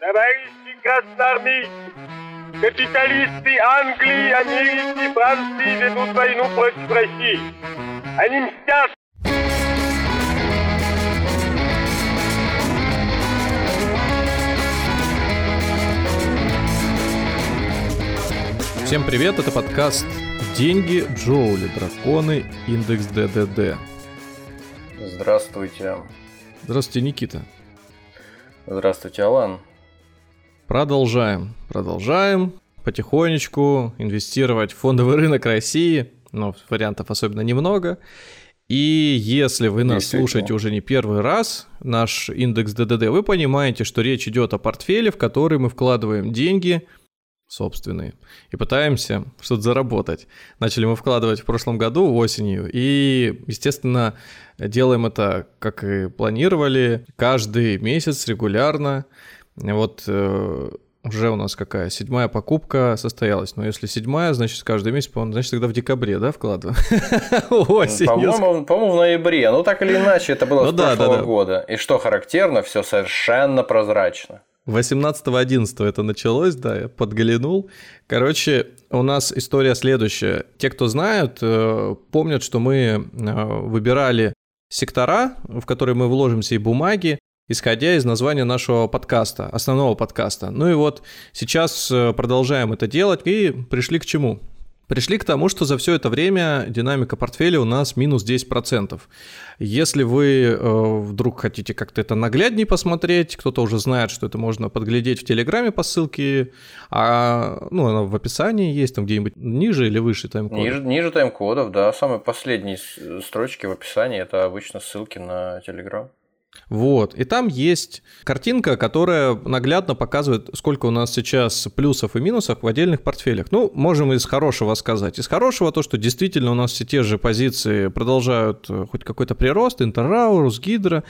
Товарищи красноармейцы, капиталисты Англии, Америки, Франции ведут войну против России. Они мстят Всем привет, это подкаст «Деньги, Джоули, драконы, индекс ДДД». Здравствуйте. Здравствуйте, Никита. Здравствуйте, Алан. Продолжаем, продолжаем потихонечку инвестировать в фондовый рынок России, но вариантов особенно немного. И если вы нас слушаете уже не первый раз, наш индекс ДДД, вы понимаете, что речь идет о портфеле, в который мы вкладываем деньги собственные и пытаемся что-то заработать. Начали мы вкладывать в прошлом году осенью и, естественно, делаем это, как и планировали, каждый месяц регулярно. Вот э, уже у нас какая? Седьмая покупка состоялась. Но если седьмая, значит, каждый месяц, по-моему, значит, тогда в декабре, да, вкладываем? По-моему, по-моему, в ноябре. Ну, так или иначе, это было ну, с прошлого да, да. года. И что характерно, все совершенно прозрачно. 18-11 это началось, да, я подглянул. Короче, у нас история следующая. Те, кто знают, э, помнят, что мы э, выбирали сектора, в которые мы вложимся и бумаги, исходя из названия нашего подкаста, основного подкаста. Ну и вот сейчас э, продолжаем это делать и пришли к чему? Пришли к тому, что за все это время динамика портфеля у нас минус 10%. Если вы э, вдруг хотите как-то это нагляднее посмотреть, кто-то уже знает, что это можно подглядеть в Телеграме по ссылке, а, ну, она в описании есть, там где-нибудь ниже или выше тайм-кодов? Ниже, ниже тайм-кодов, да. Самые последние строчки в описании – это обычно ссылки на Телеграм. Вот. И там есть картинка, которая наглядно показывает, сколько у нас сейчас плюсов и минусов в отдельных портфелях. Ну, можем из хорошего сказать. Из хорошего то, что действительно у нас все те же позиции продолжают э, хоть какой-то прирост, Интеррау, Русгидро,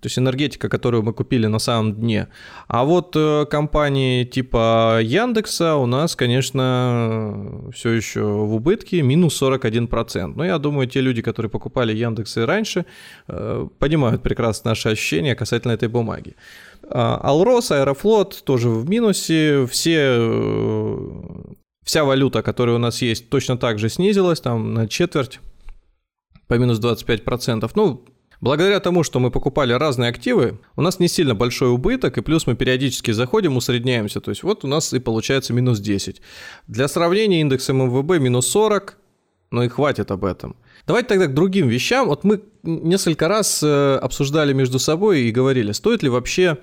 то есть энергетика, которую мы купили на самом дне. А вот э, компании типа Яндекса у нас, конечно, все еще в убытке, минус 41%. Но я думаю, те люди, которые покупали Яндексы раньше, э, понимают прекрасно наши ощущения касательно этой бумаги. А, Алрос, Аэрофлот тоже в минусе, все э, вся валюта, которая у нас есть, точно так же снизилась, там на четверть, по минус 25%. Ну, Благодаря тому, что мы покупали разные активы, у нас не сильно большой убыток, и плюс мы периодически заходим, усредняемся. То есть вот у нас и получается минус 10. Для сравнения индекс МВБ минус 40, но и хватит об этом. Давайте тогда к другим вещам. Вот мы несколько раз э, обсуждали между собой и говорили, стоит ли вообще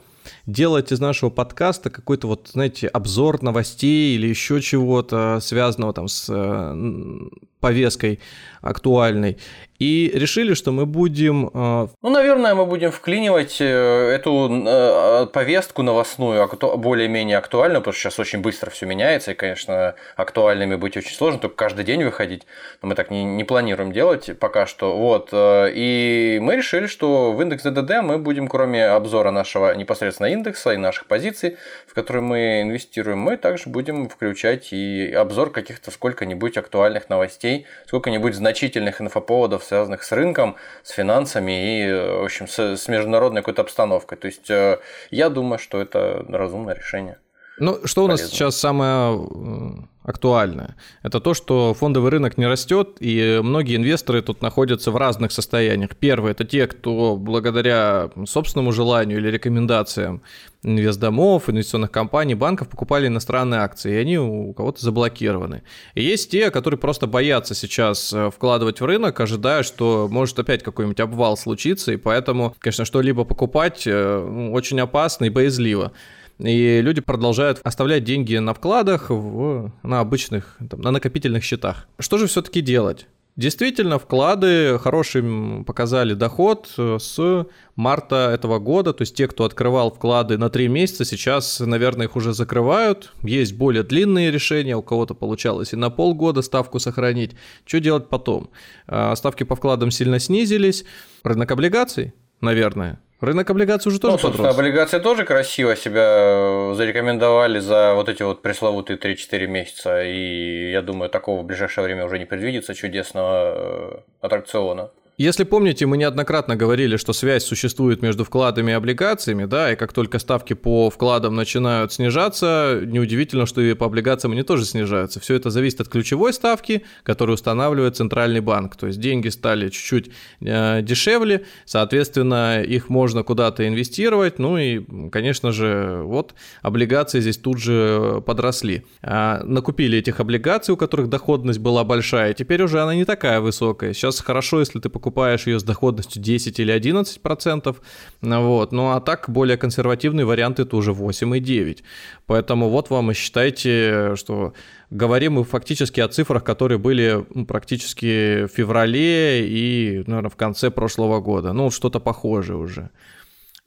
делать из нашего подкаста какой-то вот, знаете, обзор новостей или еще чего-то связанного там с э, повесткой актуальной. И решили, что мы будем... Э, ну, наверное, мы будем вклинивать э, эту э, повестку новостную более-менее актуальную, потому что сейчас очень быстро все меняется, и, конечно, актуальными быть очень сложно, только каждый день выходить. Но мы так не, не планируем делать пока что. Вот. И мы решили, что в индекс ДДД мы будем, кроме обзора нашего непосредственно индекса и наших позиций, в которые мы инвестируем, мы также будем включать и обзор каких-то сколько-нибудь актуальных новостей, сколько-нибудь значительных инфоповодов, связанных с рынком, с финансами и, в общем, с, с международной какой-то обстановкой. То есть э, я думаю, что это разумное решение. Ну, что у нас сейчас самое э, актуальное? Это то, что фондовый рынок не растет, и многие инвесторы тут находятся в разных состояниях. Первый – это те, кто благодаря собственному желанию или рекомендациям инвестдомов, инвестиционных компаний, банков покупали иностранные акции, и они у кого-то заблокированы. И есть те, которые просто боятся сейчас э, вкладывать в рынок, ожидая, что может опять какой-нибудь обвал случиться, и поэтому, конечно, что-либо покупать э, ну, очень опасно и боязливо. И люди продолжают оставлять деньги на вкладах, в, на обычных, там, на накопительных счетах. Что же все-таки делать? Действительно, вклады хорошим показали доход с марта этого года, то есть те, кто открывал вклады на 3 месяца, сейчас, наверное, их уже закрывают. Есть более длинные решения, у кого-то получалось и на полгода ставку сохранить. Что делать потом? А, ставки по вкладам сильно снизились. Рынок облигаций, наверное, Рынок облигаций уже тоже ну, собственно, подрос. облигации тоже красиво себя э, зарекомендовали за вот эти вот пресловутые 3-4 месяца. И я думаю, такого в ближайшее время уже не предвидится чудесного э, аттракциона. Если помните, мы неоднократно говорили, что связь существует между вкладами и облигациями, да, и как только ставки по вкладам начинают снижаться, неудивительно, что и по облигациям они тоже снижаются. Все это зависит от ключевой ставки, которую устанавливает центральный банк. То есть деньги стали чуть-чуть э, дешевле, соответственно, их можно куда-то инвестировать, ну и, конечно же, вот облигации здесь тут же подросли. А, накупили этих облигаций, у которых доходность была большая, теперь уже она не такая высокая. Сейчас хорошо, если ты покупаешь покупаешь ее с доходностью 10 или 11 процентов, вот, ну а так более консервативный вариант это уже 8 и 9. Поэтому вот вам и считайте, что говорим мы фактически о цифрах, которые были ну, практически в феврале и, наверное, в конце прошлого года. Ну, что-то похожее уже.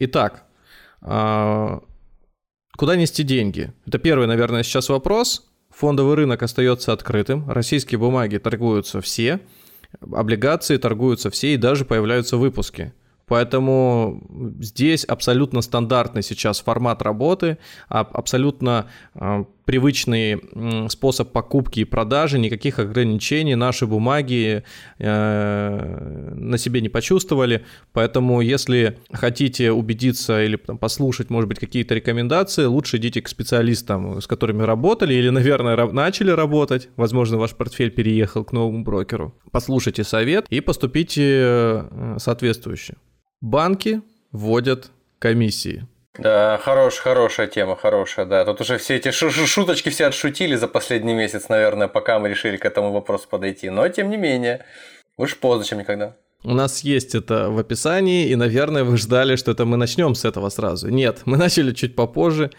Итак, а, куда нести деньги? Это первый, наверное, сейчас вопрос. Фондовый рынок остается открытым, российские бумаги торгуются все – облигации торгуются все и даже появляются выпуски. Поэтому здесь абсолютно стандартный сейчас формат работы, абсолютно а, привычный способ покупки и продажи, никаких ограничений наши бумаги э, на себе не почувствовали. Поэтому, если хотите убедиться или там, послушать, может быть, какие-то рекомендации, лучше идите к специалистам, с которыми работали или, наверное, начали работать. Возможно, ваш портфель переехал к новому брокеру. Послушайте совет и поступите э, соответствующе. Банки вводят комиссии. Да, хорош, хорошая тема, хорошая, да. Тут уже все эти шуточки все отшутили за последний месяц, наверное, пока мы решили к этому вопросу подойти. Но, тем не менее, уж поздно, чем никогда. У нас есть это в описании, и, наверное, вы ждали, что это мы начнем с этого сразу. Нет, мы начали чуть попозже,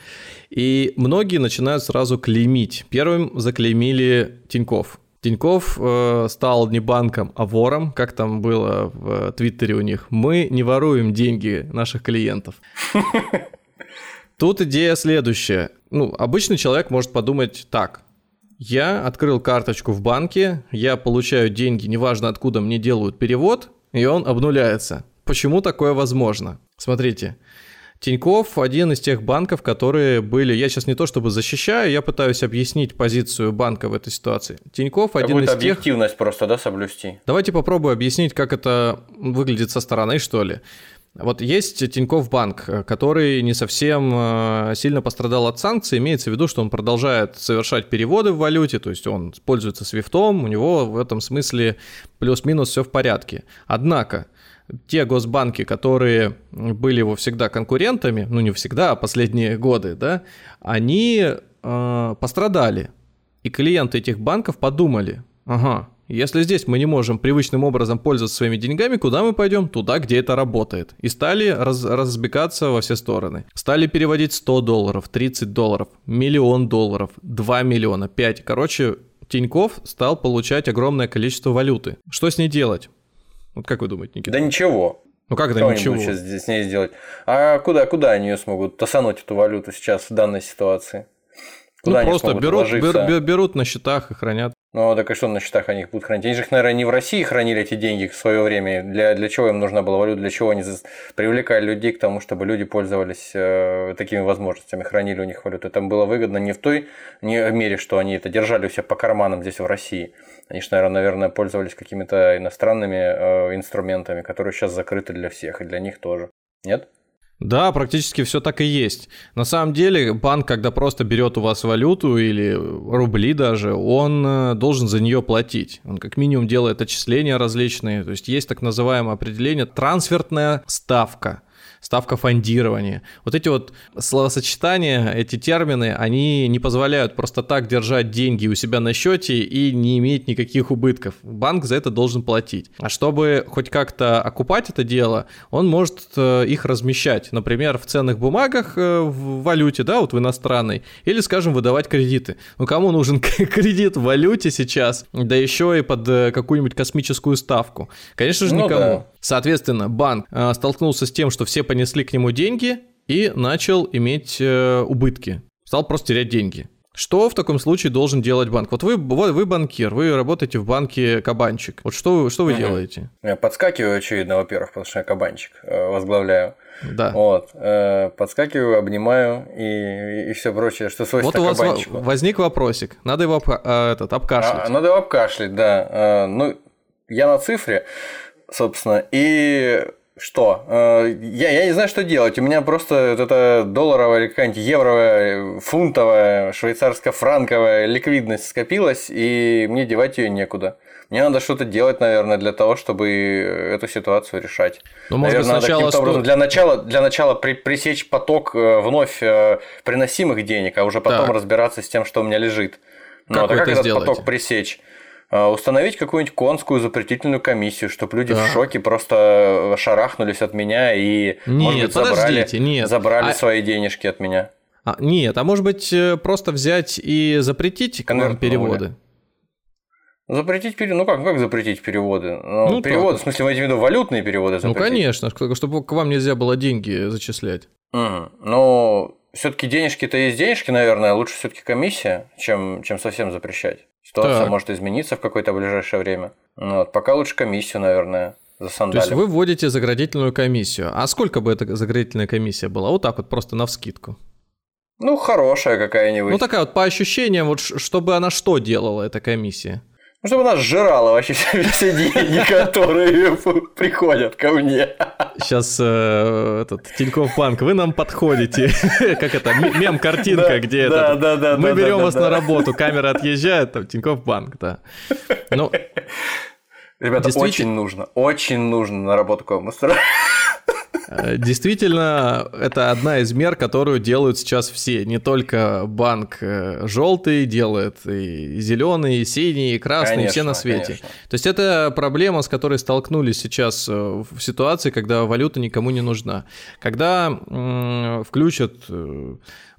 и многие начинают сразу клеймить. Первым заклеймили Тиньков. Тиньков э, стал не банком, а вором, как там было в Твиттере у них. Мы не воруем деньги наших клиентов. Тут идея следующая. Ну, обычный человек может подумать так. Я открыл карточку в банке, я получаю деньги, неважно откуда мне делают перевод, и он обнуляется. Почему такое возможно? Смотрите, Тиньков один из тех банков, которые были... Я сейчас не то чтобы защищаю, я пытаюсь объяснить позицию банка в этой ситуации. Тиньков один из тех... объективность просто, да, соблюсти? Давайте попробую объяснить, как это выглядит со стороны, что ли. Вот есть Тиньков банк, который не совсем э, сильно пострадал от санкций, имеется в виду, что он продолжает совершать переводы в валюте, то есть он пользуется свифтом, у него в этом смысле плюс-минус все в порядке. Однако, те госбанки, которые были его всегда конкурентами, ну не всегда, а последние годы, да, они э, пострадали. И клиенты этих банков подумали, ага, если здесь мы не можем привычным образом пользоваться своими деньгами, куда мы пойдем? Туда, где это работает. И стали раз, разбегаться во все стороны. Стали переводить 100 долларов, 30 долларов, миллион долларов, 2 миллиона, 5. Короче, Тиньков стал получать огромное количество валюты. Что с ней делать? Вот как вы думаете, Никита? Да ничего. Ну как это ничего? сейчас с ней сделать? А куда, куда они ее смогут тасануть, эту валюту сейчас в данной ситуации? Куда ну просто берут, бер, берут на счетах и хранят. Ну, так и что на счетах они их будут хранить? Они же наверное, не в России хранили эти деньги в свое время. Для, для чего им нужна была валюта? Для чего они привлекали людей к тому, чтобы люди пользовались э, такими возможностями, хранили у них валюту? Это было выгодно не в той не, мере, что они это держали у себя по карманам здесь в России. Они же, наверное, наверное, пользовались какими-то иностранными э, инструментами, которые сейчас закрыты для всех, и для них тоже. Нет? Да, практически все так и есть. На самом деле, банк, когда просто берет у вас валюту или рубли даже, он э, должен за нее платить. Он как минимум делает отчисления различные. То есть есть так называемое определение трансфертная ставка ставка фондирования. Вот эти вот словосочетания, эти термины, они не позволяют просто так держать деньги у себя на счете и не иметь никаких убытков. Банк за это должен платить. А чтобы хоть как-то окупать это дело, он может э, их размещать, например, в ценных бумагах э, в валюте, да, вот в иностранной, или, скажем, выдавать кредиты. Ну, кому нужен кредит в валюте сейчас, да еще и под э, какую-нибудь космическую ставку? Конечно же, ну, никому. Да. Соответственно, банк э, столкнулся с тем, что все понесли к нему деньги и начал иметь э, убытки. Стал просто терять деньги. Что в таком случае должен делать банк? Вот вы, вот вы банкир, вы работаете в банке Кабанчик. Вот что, что вы угу. делаете? Я подскакиваю, очевидно, во-первых, потому что я Кабанчик э, возглавляю. Да. Вот. Э, подскакиваю, обнимаю и, и все прочее, что свойственно Вот у вас возник вопросик. Надо его об, этот, обкашлять. А, надо его обкашлять, да. Ну, я на цифре. собственно. И что? Э, я, я не знаю, что делать. У меня просто вот эта долларовая или какая-нибудь евровая, фунтовая, швейцарско-франковая ликвидность скопилась, и мне девать ее некуда. Мне надо что-то делать, наверное, для того, чтобы эту ситуацию решать. Ну, может наверное, быть, сначала надо образом для начала, для начала при, пресечь поток э, вновь э, приносимых денег, а уже потом так. разбираться с тем, что у меня лежит. Ну, как а как этот сделаете? поток пресечь? А, установить какую-нибудь конскую запретительную комиссию, чтобы люди да. в шоке просто шарахнулись от меня и, нет, может быть, забрали, нет. забрали а... свои денежки от меня. А, нет, а может быть, э, просто взять и запретить к нам переводы? Запретить переводы? Ну как, как запретить переводы? Ну, ну переводы, так. в смысле, вы имеете в виду валютные переводы запретить? Ну, конечно, чтобы к вам нельзя было деньги зачислять. Угу. Ну, все-таки денежки-то есть денежки, наверное, лучше все-таки комиссия, чем, чем совсем запрещать. Ситуация так. может измениться в какое-то ближайшее время. Ну вот, пока лучше комиссию, наверное, засандалим. То есть вы вводите заградительную комиссию. А сколько бы эта заградительная комиссия была? Вот так вот, просто на вскидку. Ну, хорошая какая-нибудь. Ну, такая вот по ощущениям, вот чтобы она что делала, эта комиссия? Ну, чтобы она сжирала вообще все деньги, которые приходят ко мне. Сейчас э, этот Тинькофф Банк, вы нам подходите. как это, мем-картинка, где да, это. Да, да, мы берем вас на работу, камера отъезжает, там Тинькофф Банк, да. Ну, Ребята, очень нужно, очень нужно на работу к вам устроить. Э, действительно, это одна из мер, которую делают сейчас все. Не только банк э, желтый делает, и зеленый, и синий, и красный, конечно, все на свете. Конечно. То есть это проблема, с которой столкнулись сейчас э, в ситуации, когда валюта никому не нужна. Когда включат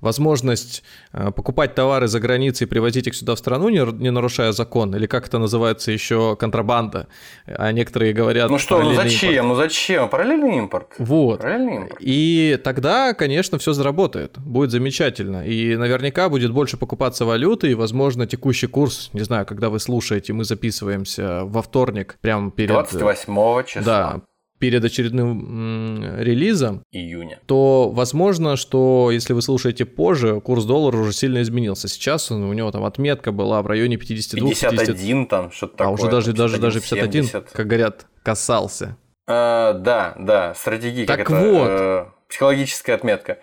возможность э, покупать товары за границей и привозить их сюда в страну, не, нарушая закон, или как это называется еще контрабанда, а некоторые говорят... Ну что, ну зачем, импорт. ну зачем? Параллельный импорт. Вот. Параллельный импорт. И тогда, конечно, все заработает, будет замечательно. И наверняка будет больше покупаться валюты, и, возможно, текущий курс, не знаю, когда вы слушаете, мы записываемся во вторник, прямо перед... 28 числа. Да, перед очередным релизом июня, то возможно, что если вы слушаете позже, курс доллара уже сильно изменился. Сейчас он, у него там отметка была в районе 52 51 50... там, что-то такое. А уже даже, даже, даже 51, 70. как говорят, касался. А, да, да, стратегия. Так как вот. Это, э, психологическая отметка.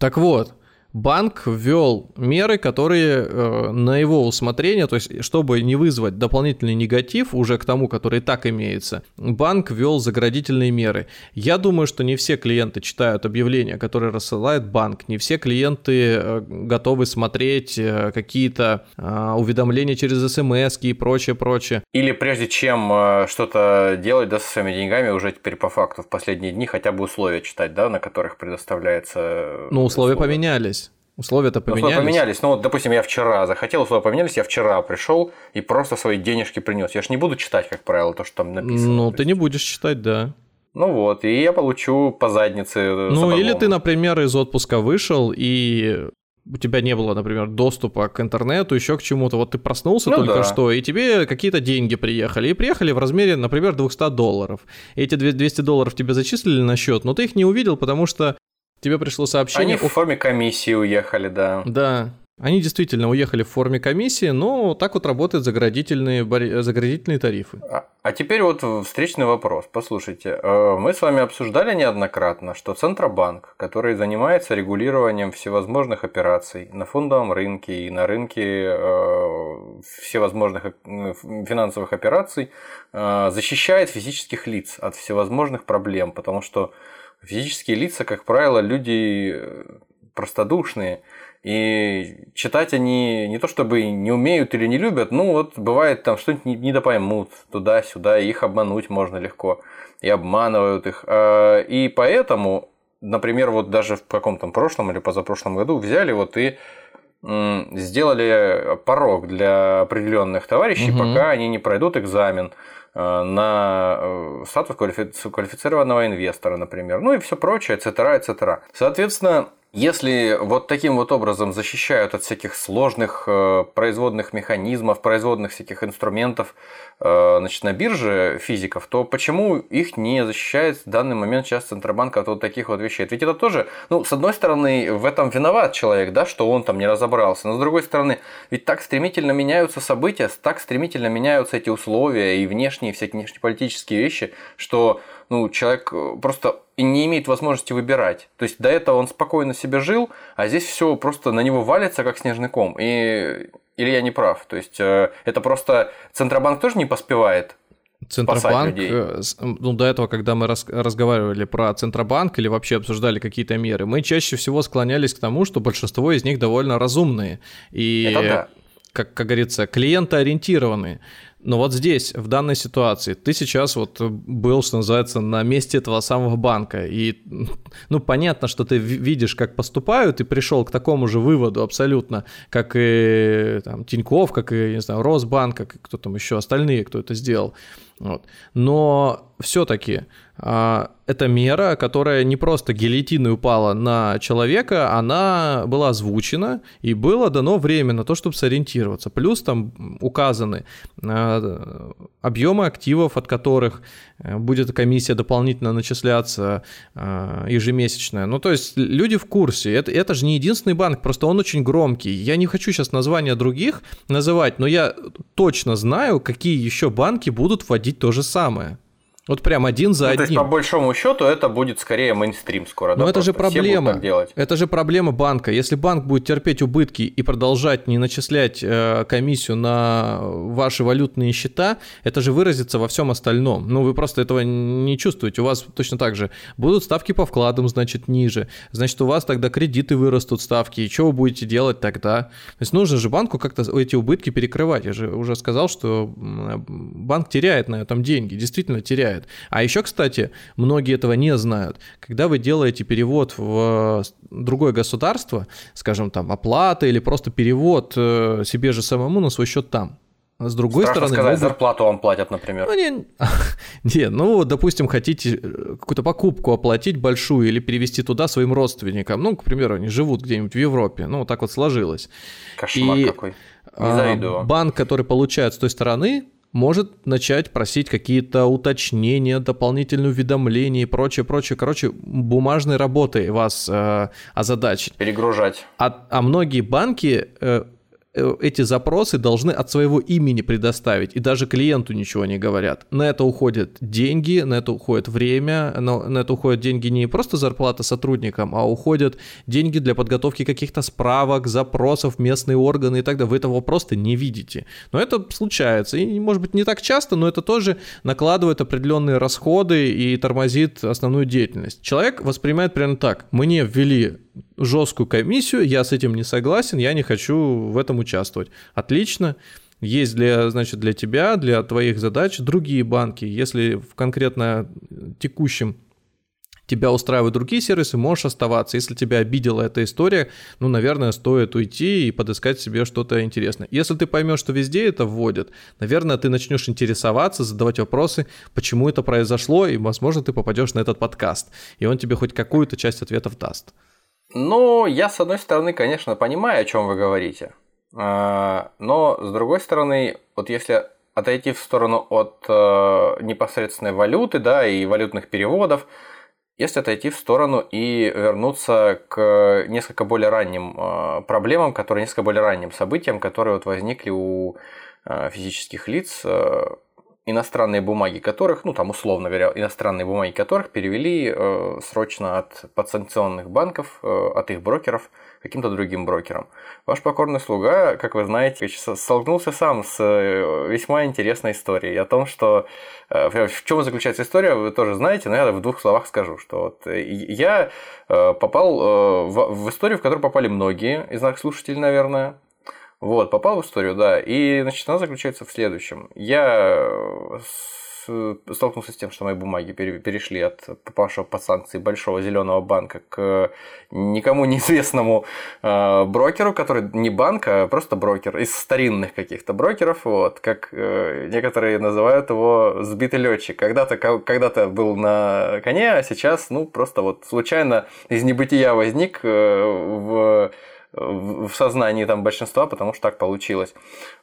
Так вот, банк ввел меры, которые э, на его усмотрение, то есть чтобы не вызвать дополнительный негатив уже к тому, который и так имеется, банк ввел заградительные меры. Я думаю, что не все клиенты читают объявления, которые рассылает банк, не все клиенты э, готовы смотреть э, какие-то э, уведомления через смс и прочее, прочее. Или прежде чем э, что-то делать да, со своими деньгами, уже теперь по факту в последние дни хотя бы условия читать, да, на которых предоставляется... Э, ну, условия условия. поменялись. Условия-то поменялись. Условия поменялись. Ну вот, допустим, я вчера захотел, условия поменялись, я вчера пришел и просто свои денежки принес. Я же не буду читать, как правило, то, что там написано. Ну, ты не будешь читать, да. Ну вот, и я получу по заднице. Э, ну, или ты, например, из отпуска вышел, и у тебя не было, например, доступа к интернету, еще к чему-то. Вот ты проснулся ну, только да. что, и тебе какие-то деньги приехали. И приехали в размере, например, 200 долларов. Эти 200 долларов тебе зачислили на счет, но ты их не увидел, потому что тебе пришло сообщение... Они в форме комиссии уехали, да. Да, они действительно уехали в форме комиссии, но так вот работают заградительные, заградительные тарифы. А, а теперь вот встречный вопрос. Послушайте, э, мы с вами обсуждали неоднократно, что Центробанк, который занимается регулированием всевозможных операций на фондовом рынке и на рынке э, всевозможных э, финансовых операций, защищает физических лиц от всевозможных проблем, потому что Физические лица, как правило, люди э, простодушные. И читать они не то чтобы не умеют или не любят, ну вот бывает там что-нибудь недопоймут туда-сюда, их обмануть можно легко, и обманывают их. А, и поэтому, например, вот даже в каком-то прошлом или позапрошлом году взяли вот и сделали порог для определенных товарищей, угу. пока они не пройдут экзамен Э, на э, статус квалифицированного инвестора, например, ну и все прочее, etc., etc. Соответственно, Если вот таким вот образом защищают от всяких сложных э, производных механизмов, производных всяких инструментов э, значит, на бирже физиков, то почему их не защищает в данный момент сейчас Центробанк от вот таких вот вещей? Ведь это тоже, ну, с одной стороны, в этом виноват человек, да, что он там не разобрался, но с другой стороны, ведь так стремительно меняются события, так стремительно меняются эти условия и внешние, всякие внешнеполитические вещи, что ну, человек э, просто не имеет возможности выбирать. То есть до этого он спокойно себе жил, а здесь все просто на него валится, как снежный ком. И или я не прав? То есть э, это просто Центробанк тоже не поспевает Центробанк, э, ну до этого, когда мы рас, разговаривали про Центробанк или вообще обсуждали какие-то меры, мы чаще всего склонялись к тому, что большинство из них довольно разумные и, да. как, как говорится, клиентоориентированные. Но вот здесь, в данной ситуации, ты сейчас вот был, что называется, на месте этого самого банка. И, ну, понятно, что ты видишь, как поступают, и пришел к такому же выводу абсолютно, как и там, Тиньков, как и, не знаю, Росбанк, как и кто там еще, остальные, кто это сделал. Вот. Но все-таки а, это мера, которая не просто гильотиной упала на человека, она была озвучена и было дано время на то, чтобы сориентироваться. Плюс там указаны а, объемы активов, от которых э, будет комиссия дополнительно начисляться а, ежемесячная. Ну, то есть люди в курсе. Это, это же не единственный банк, просто он очень громкий. Я не хочу сейчас названия других называть, но я точно знаю, какие еще банки будут вводить то же самое. Вот прям один за ну, одним. То есть, по большому счету, это будет скорее мейнстрим скоро. Но да, это же проблема. Это же проблема банка. Если банк будет терпеть убытки и продолжать не начислять э, комиссию на ваши валютные счета, это же выразится во всем остальном. Ну, вы просто этого не чувствуете. У вас точно так же будут ставки по вкладам, значит, ниже. Значит, у вас тогда кредиты вырастут ставки. И что вы будете делать тогда? То есть нужно же банку как-то эти убытки перекрывать. Я же уже сказал, что банк теряет на этом деньги. Действительно теряет помогает. А еще, кстати, многие этого не знают. Когда вы делаете перевод в другое государство, скажем, там, оплата или просто перевод э, себе же самому на свой счет там, с другой Страшно стороны, сказать, могут... зарплату вам платят, например. Ну, не... не, ну, допустим, хотите э, какую-то покупку оплатить большую или перевести туда своим родственникам. Ну, к примеру, они живут где-нибудь в Европе. Ну, вот так вот сложилось. Кошмар И... какой. Не завидую. Банк, который получает с той стороны, может начать просить какие-то уточнения, дополнительные уведомления и прочее, прочее. Короче, бумажной работой вас э, озадачить. Перегружать. А, а многие банки Э, эти запросы должны от своего имени предоставить, и даже клиенту ничего не говорят. На это уходят деньги, на это уходит время, на, на это уходят деньги не просто зарплата сотрудникам, а уходят деньги для подготовки каких-то справок, запросов, местные органы и так далее. Вы этого просто не видите. Но это случается, и может быть не так часто, но это тоже накладывает определенные расходы и тормозит основную деятельность. Человек воспринимает примерно так. Мне ввели жесткую комиссию, я с этим не согласен, я не хочу в этом участвовать. Отлично. Есть для, значит, для тебя, для твоих задач другие банки. Если в конкретно текущем тебя устраивают другие сервисы, можешь оставаться. Если тебя обидела эта история, ну, наверное, стоит уйти и подыскать себе что-то интересное. Если ты поймешь, что везде это вводят, наверное, ты начнешь интересоваться, задавать вопросы, почему это произошло, и, возможно, ты попадешь на этот подкаст, и он тебе хоть какую-то часть ответов даст. Ну, я, с одной стороны, конечно, понимаю, о чем вы говорите. А, но, с другой стороны, вот если отойти в сторону от э, непосредственной валюты, да, и валютных переводов, если отойти в сторону и вернуться к несколько более ранним э, проблемам, которые несколько более ранним событиям, которые вот возникли у э, физических лиц иностранные бумаги которых, ну там условно говоря, иностранные бумаги которых перевели э, срочно от подсанкционных банков, э, от их брокеров каким-то другим брокерам. Ваш покорный слуга, как вы знаете, столкнулся сам с э, весьма интересной историей о том, что э, в чем заключается история, вы тоже знаете, но я в двух словах скажу, что вот э, я попал в, историю, в которую попали многие из наших слушателей, наверное, вот, попал в историю, да. И, значит, она заключается в следующем. Я столкнулся с тем, что мои бумаги перешли от попавшего под санкции большого зеленого банка к никому неизвестному э, брокеру, который не банк, а просто брокер из старинных каких-то брокеров, вот, как э, некоторые называют его сбитый летчик. Когда-то когда был на коне, а сейчас, ну, просто вот случайно из небытия возник в в сознании там большинства, потому что так получилось.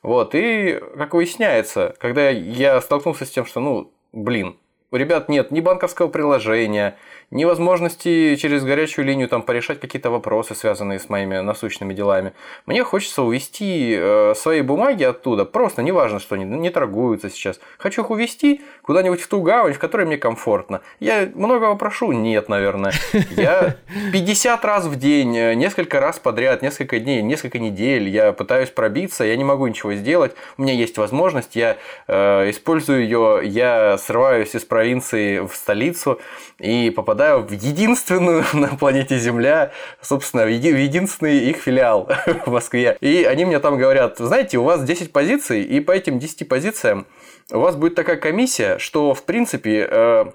Вот, и как выясняется, когда я столкнулся с тем, что, ну, блин, у ребят нет ни банковского приложения, ни возможности через горячую линию там порешать какие-то вопросы, связанные с моими насущными делами. Мне хочется увести э, свои бумаги оттуда, просто неважно, что они не торгуются сейчас. Хочу их увести куда-нибудь в ту гавань, в которой мне комфортно. Я многого прошу? Нет, наверное. Я 50 раз в день, э, несколько раз подряд, несколько дней, несколько недель я пытаюсь пробиться, я не могу ничего сделать. У меня есть возможность, я э, использую ее, я срываюсь из провинции в столицу и попадаю в единственную на планете Земля, собственно, в единственный их филиал в Москве. И они мне там говорят, знаете, у вас 10 позиций, и по этим 10 позициям у вас будет такая комиссия, что, в принципе, э,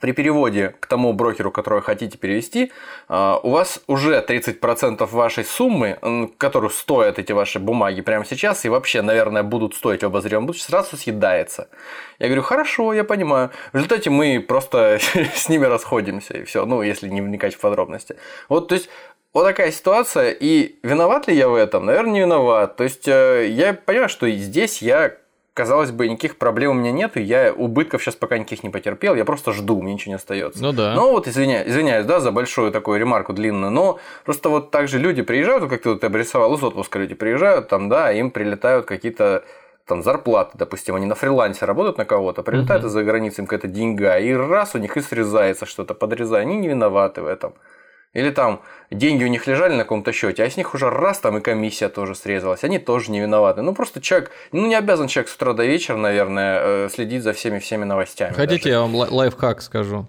при переводе к тому брокеру, которого хотите перевести, а, у вас уже 30% вашей суммы, которую стоят эти ваши бумаги прямо сейчас, и вообще, наверное, будут стоить в обозримом будущем, сразу съедается. Я говорю, хорошо, я понимаю. В результате мы просто с ними расходимся, и все, ну, если не вникать в подробности. Вот, то есть, вот такая ситуация, и виноват ли я в этом? Наверное, не виноват. То есть, э, я понимаю, что здесь я казалось бы, никаких проблем у меня нет, и я убытков сейчас пока никаких не потерпел, я просто жду, мне ничего не остается. Ну да. Ну вот извиняюсь, извиняюсь, да, за большую такую ремарку длинную, но просто вот так же люди приезжают, как ты вот обрисовал, из отпуска люди приезжают, там, да, им прилетают какие-то там зарплаты, допустим, они на фрилансе работают на кого-то, прилетают uh-huh. из-за границы им какая-то деньга, и раз у них и срезается что-то, подрезая, они не виноваты в этом. Или там деньги у них лежали на каком-то счете, а с них уже раз там и комиссия тоже срезалась, они тоже не виноваты. Ну просто человек, ну не обязан человек с утра до вечера, наверное, э, следить за всеми всеми новостями. Хотите, даже. я вам лайфхак скажу?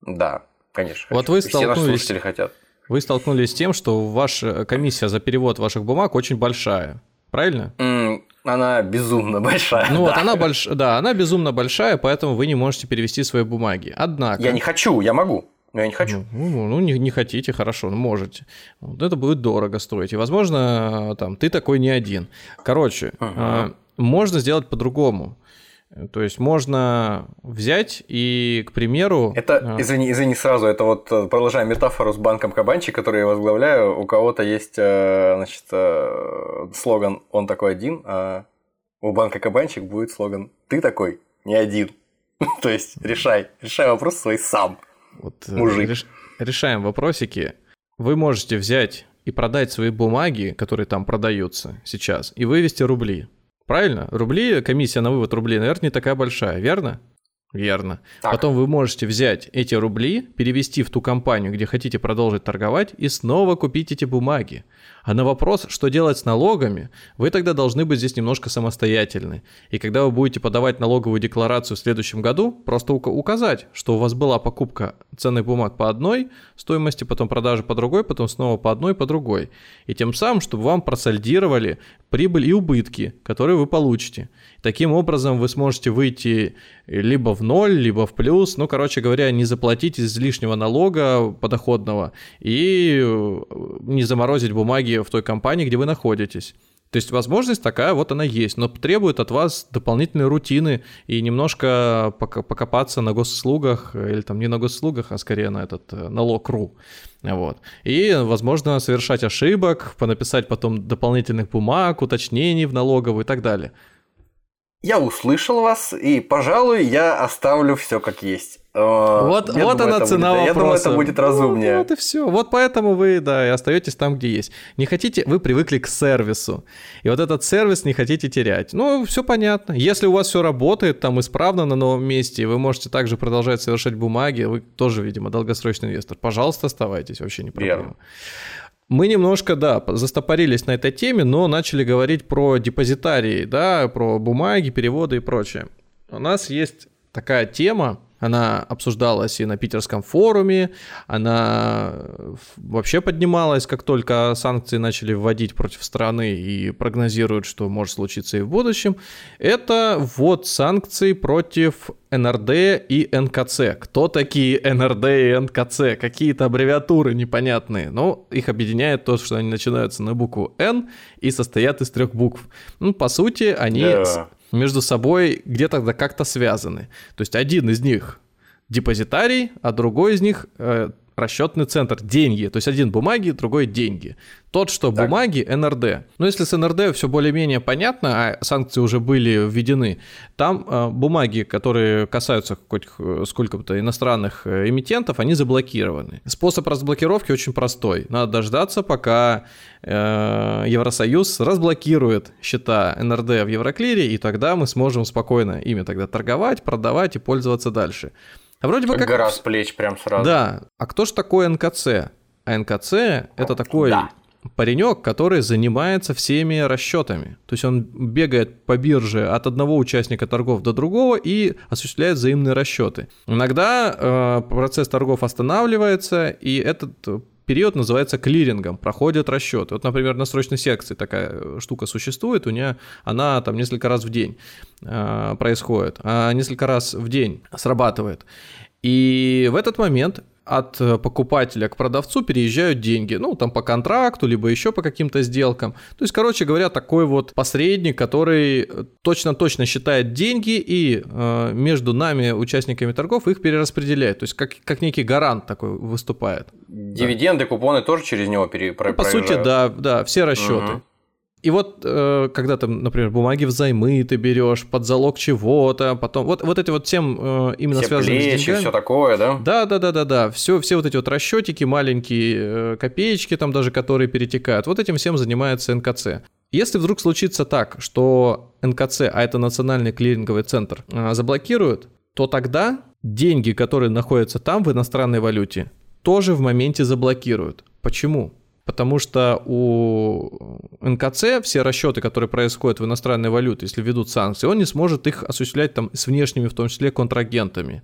Да, конечно. Вот вы столкнулись... Все наши слушатели хотят. Вы столкнулись с тем, что ваша комиссия за перевод ваших бумаг очень большая. Правильно? Mm, она безумно большая. Ну да. вот она больш... да, она безумно большая, поэтому вы не можете перевести свои бумаги. Однако. Я не хочу, я могу. Но я не хочу. Ну, ну, ну не, не хотите, хорошо, ну можете. Вот это будет дорого стоить. И, возможно, там ты такой не один. Короче, uh-huh. можно сделать по-другому. То есть можно взять и, к примеру... Это, извини, извини сразу, это вот э, продолжая метафору с банком Кабанчик, который я возглавляю, у кого-то есть, э, значит, э, слоган «Он такой один», а у банка Кабанчик будет слоган «Ты такой не один». То есть решай, решай вопрос свой сам. Вот, э, Мужик. Реш, решаем вопросики. Вы можете взять и продать свои бумаги, которые там продаются сейчас, и вывести рубли. Правильно? Рубли, комиссия на вывод рублей, наверное, не такая большая, верно? Верно. Так. Потом вы можете взять эти рубли, перевести в ту компанию, где хотите продолжить торговать, и снова купить эти бумаги. А на вопрос, что делать с налогами, вы тогда должны быть здесь немножко самостоятельны. И когда вы будете подавать налоговую декларацию в следующем году, просто указать, что у вас была покупка ценных бумаг по одной стоимости, потом продажи по другой, потом снова по одной, по другой. И тем самым, чтобы вам просальдировали прибыль и убытки, которые вы получите. Таким образом, вы сможете выйти либо в ноль, либо в плюс, ну, короче говоря, не заплатить излишнего налога подоходного и э, не заморозить бумаги в той компании, где вы находитесь. То есть возможность такая вот она есть, но требует от вас дополнительной рутины и немножко покопаться на госуслугах, или там не на госуслугах, а скорее на этот э, налог.ру. Вот. И, возможно, совершать ошибок, понаписать потом дополнительных бумаг, уточнений в налоговую и так далее. Я услышал вас, и, пожалуй, я оставлю все как есть. Э, вот, я вот думаю, она цена будет, вопроса. Я думаю, это будет разумнее. Ну, вот и все. Вот поэтому вы, да, и остаетесь там, где есть. Не хотите, вы привыкли к сервису. И вот этот сервис не хотите терять. Ну, все понятно. Если у вас все работает там исправно на новом месте, вы можете также продолжать совершать бумаги, вы тоже, видимо, долгосрочный инвестор. Пожалуйста, оставайтесь, вообще не проблема. Верно. Мы немножко, да, застопорились на этой теме, но начали говорить про депозитарии, да, про бумаги, переводы и прочее. У нас есть такая тема, Она обсуждалась и на питерском форуме, она вообще поднималась, как только санкции начали вводить против страны и прогнозируют, что может случиться и в будущем. Это ввод санкций против НРД и НКЦ. Кто такие НРД и НКЦ? Какие-то аббревиатуры непонятные. Но их объединяет то, что они начинаются на букву Н и состоят из трех букв. Ну, по сути, они yeah между собой где-то как-то связаны. То есть один из них депозитарий, а другой из них э, расчетный центр, деньги. То есть один бумаги, другой деньги. Тот, что так. бумаги, НРД. Но если с НРД все более-менее понятно, а санкции уже были введены, там э, бумаги, которые касаются хоть э, сколько-то иностранных э, эмитентов, они заблокированы. Способ разблокировки очень простой. Надо дождаться, пока э, Евросоюз разблокирует счета НРД в Евроклире, и тогда мы сможем спокойно ими тогда торговать, продавать и пользоваться дальше. А вроде бы как... Гора с плеч прям сразу. Да. А кто же такой НКЦ? А НКЦ это такой да. паренек, который занимается всеми расчетами. То есть он бегает по бирже от одного участника торгов до другого и осуществляет взаимные расчеты. Иногда э, процесс торгов останавливается, и этот период называется клирингом, проходят расчеты. Вот, например, на срочной секции такая э, штука существует, у нее она там несколько раз в день э, происходит, а несколько раз в день срабатывает. И в этот момент от покупателя к продавцу переезжают деньги, ну, там по контракту, либо еще по каким-то сделкам. То есть, короче говоря, такой вот посредник, который точно-точно считает деньги и э, между нами, участниками торгов, их перераспределяет. То есть, как, как некий гарант такой выступает. Дивиденды, да. купоны тоже через него пере... ну, По сути, да, да, все расчеты. Угу. И вот, э, когда там, например, бумаги взаймы ты берешь под залог чего-то, потом вот, вот эти вот тем э, именно все связанные плечи, с деньгами. все такое, да? Да, да, да, да, да. Все, все вот эти вот расчетики, маленькие э, копеечки там даже, которые перетекают, вот этим всем занимается НКЦ. Если вдруг случится так, что НКЦ, а это Национальный клиринговый центр, заблокируют, то тогда деньги, которые находятся там в иностранной валюте, тоже в моменте заблокируют. Почему? Потому что у НКЦ все расчеты, которые происходят в иностранной валюте, если ведут санкции, он не сможет их осуществлять там с внешними, в том числе, контрагентами.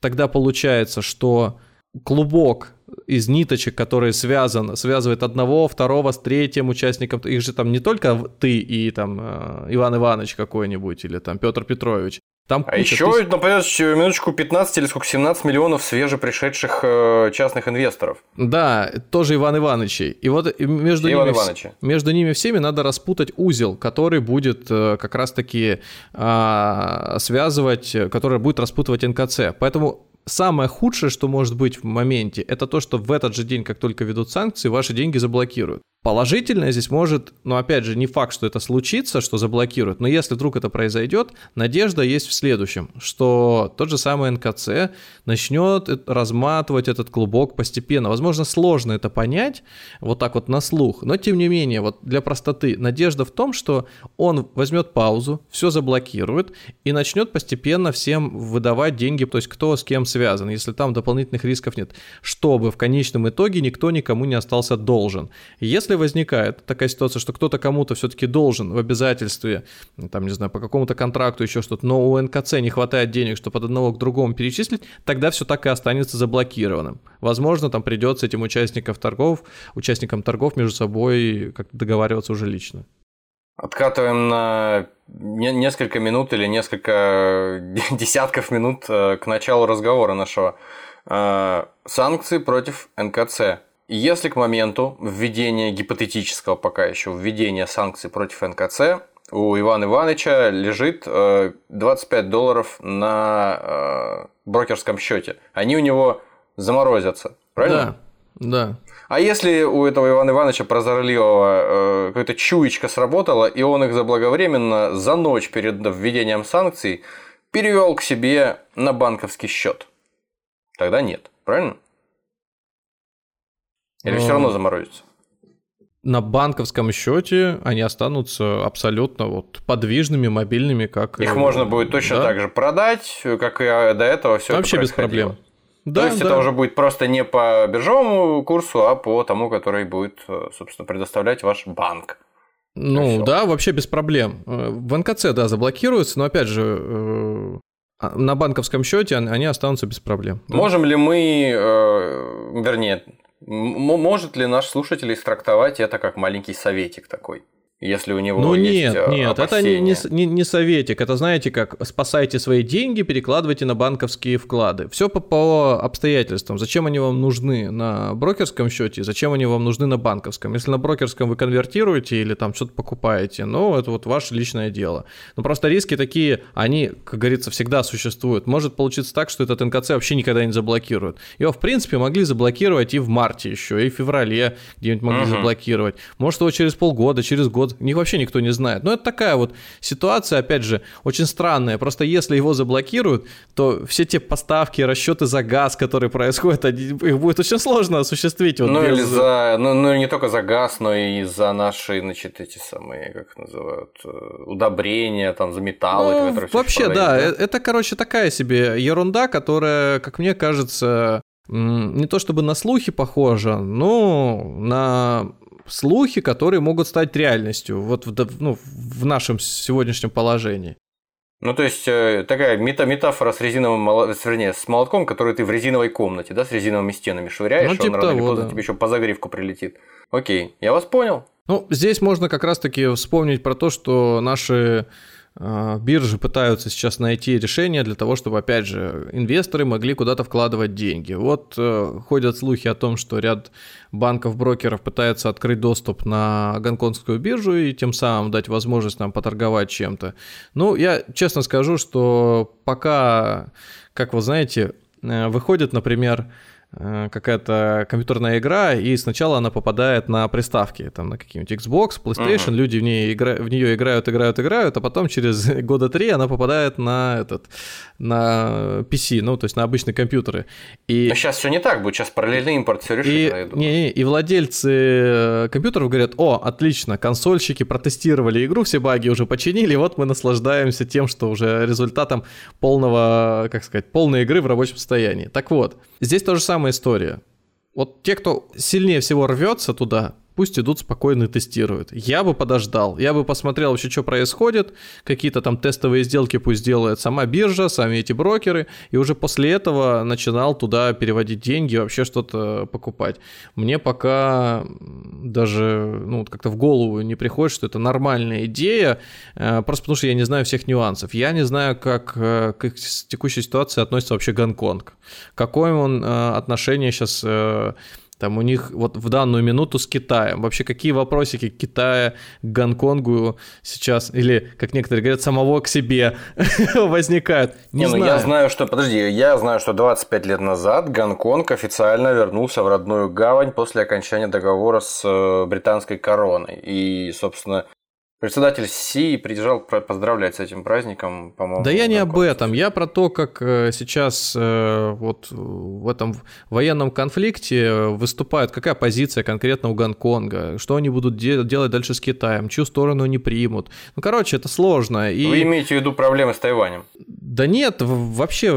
Тогда получается, что клубок из ниточек, который связан, связывает одного, второго с третьим участником. Их же там не только ты и там э, Иван Иванович какой-нибудь или там Петр Петрович. Там а еще, тысяч... например, минуточку 15 или сколько, 17 миллионов свежепришедших э, частных инвесторов. Да, тоже Иван Ивановичей. И вот между ними, Ивановича. между ними всеми надо распутать узел, который будет э, как раз-таки а, связывать, который будет распутывать НКЦ. Поэтому самое худшее, что может быть в моменте, это то, что в этот же день, как только ведут санкции, ваши деньги заблокируют. Положительное здесь может, но опять же, не факт, что это случится, что заблокируют, но если вдруг это произойдет, надежда есть в следующем, что тот же самый НКЦ начнет разматывать этот клубок постепенно. Возможно, сложно это понять вот так вот на слух, но тем не менее, вот для простоты, надежда в том, что он возьмет паузу, все заблокирует и начнет постепенно всем выдавать деньги, то есть кто с кем связан, если там дополнительных рисков нет, чтобы в конечном итоге никто никому не остался должен. Если если возникает такая ситуация, что кто-то кому-то все-таки должен в обязательстве, там, не знаю, по какому-то контракту, еще что-то, но у НКЦ не хватает денег, чтобы от одного к другому перечислить, тогда все так и останется заблокированным. Возможно, там придется этим участникам торгов, участникам торгов между собой как-то договариваться уже лично. Откатываем на несколько минут или несколько десятков минут э, к началу разговора нашего. Э, санкции против НКЦ. Если к моменту введения гипотетического пока еще введения санкций против НКЦ у Ивана Ивановича лежит 25 э, долларов на э, брокерском счете, они у него заморозятся, правильно? Да, да. А если у этого Ивана Ивановича прозорливого э, какая-то чуечка сработала, и он их заблаговременно за ночь перед введением санкций перевел к себе на банковский счет, тогда нет, правильно? Или все равно заморозится? На банковском счете они останутся абсолютно вот подвижными, мобильными, как их можно будет точно да? так же продать, как и до этого все вообще без проблем. Да, То есть да. это уже будет просто не по биржевому курсу, а по тому, который будет, собственно, предоставлять ваш банк. Ну да, вообще без проблем. В НКЦ, да, заблокируется, но опять же, э, а, на банковском счете они останутся без проблем. Можем ли мы, э, вернее, может ли наш слушатель истрактовать это как маленький советик такой? Если у него ну, есть нет, э, нет, это не, не, не, советик, это знаете как, спасайте свои деньги, перекладывайте на банковские вклады. Все по, по обстоятельствам. Зачем они вам нужны на брокерском счете, зачем они вам нужны на банковском. Если на брокерском вы конвертируете или там что-то покупаете, ну, это вот ваше личное дело. Но просто риски такие, они, как говорится, всегда существуют. Может получиться так, что этот НКЦ вообще никогда не заблокируют. Его, в принципе, могли заблокировать и в марте еще, и в феврале где-нибудь могли uh-huh. заблокировать. Может, его через полгода, через год вот них вообще никто не знает. Но это такая вот ситуация, опять же, очень странная. Просто если его заблокируют, то все те поставки, расчеты за газ, которые происходят, их будет очень сложно осуществить. Вот ну без... или за, ну, ну не только за газ, но и за наши, значит, эти самые, как называют, э, удобрения, там, за металлы, ну, которые Вообще, да, да, э, это, короче, такая себе ерунда, которая, как мне кажется, не то чтобы на слухи похожа, но на слухи, которые могут стать реальностью вот в, ну, в нашем сегодняшнем положении. Ну, то есть, э, такая мета метафора с резиновым, вернее, с молотком, который ты в резиновой комнате, да, с резиновыми стенами швыряешь, ну, типа он рано того, или поздно да. тебе еще по загривку прилетит. Окей, я вас понял. Ну, здесь можно как раз-таки вспомнить про то, что наши биржи пытаются сейчас найти решение для того, чтобы, опять же, инвесторы могли куда-то вкладывать деньги. Вот э, ходят слухи о том, что ряд банков-брокеров пытаются открыть доступ на гонконгскую биржу и тем самым дать возможность нам поторговать чем-то. Ну, я честно скажу, что пока, как вы знаете, э, выходит, например, какая-то компьютерная игра, и сначала она попадает на приставки, там на какие-нибудь Xbox, PlayStation, uh-huh. люди в, ней игра... в нее играют, играют, играют, а потом через года три она попадает на этот, на PC, ну, то есть на обычные компьютеры. И... Но сейчас все не так будет, сейчас параллельный импорт все решит. И, не, не, и владельцы э, компьютеров говорят, о, отлично, консольщики протестировали игру, все баги уже починили, вот мы наслаждаемся тем, что уже результатом полного, как сказать, полной игры в рабочем состоянии. Так вот, здесь то же самое самая история. Вот те, кто сильнее всего рвется туда, пусть идут спокойно и тестируют. Я бы подождал, я бы посмотрел вообще, что происходит, какие-то там тестовые сделки пусть делает сама биржа, сами эти брокеры, и уже после этого начинал туда переводить деньги, вообще что-то покупать. Мне пока даже ну, как-то в голову не приходит, что это нормальная идея, э, просто потому что я не знаю всех нюансов. Я не знаю, как э, к текущей ситуации относится вообще Гонконг. Какое он э, отношение сейчас там у них вот в данную минуту с Китаем. Вообще какие вопросики к Китаю, к Гонконгу сейчас, или, как некоторые говорят, самого к себе возникают? Не, не знаю. Ну, я знаю, что, подожди, я знаю, что 25 лет назад Гонконг официально вернулся в родную гавань после окончания договора с э, британской короной. И, собственно, Председатель Си приезжал поздравлять с этим праздником, по-моему. Да я не об этом, я про то, как э, сейчас э, вот в этом военном конфликте выступают, какая позиция конкретно у Гонконга, что они будут делать дальше с Китаем, чью сторону они примут. Ну, короче, это сложно. И... Вы имеете в виду проблемы с Тайванем? Да нет, вообще,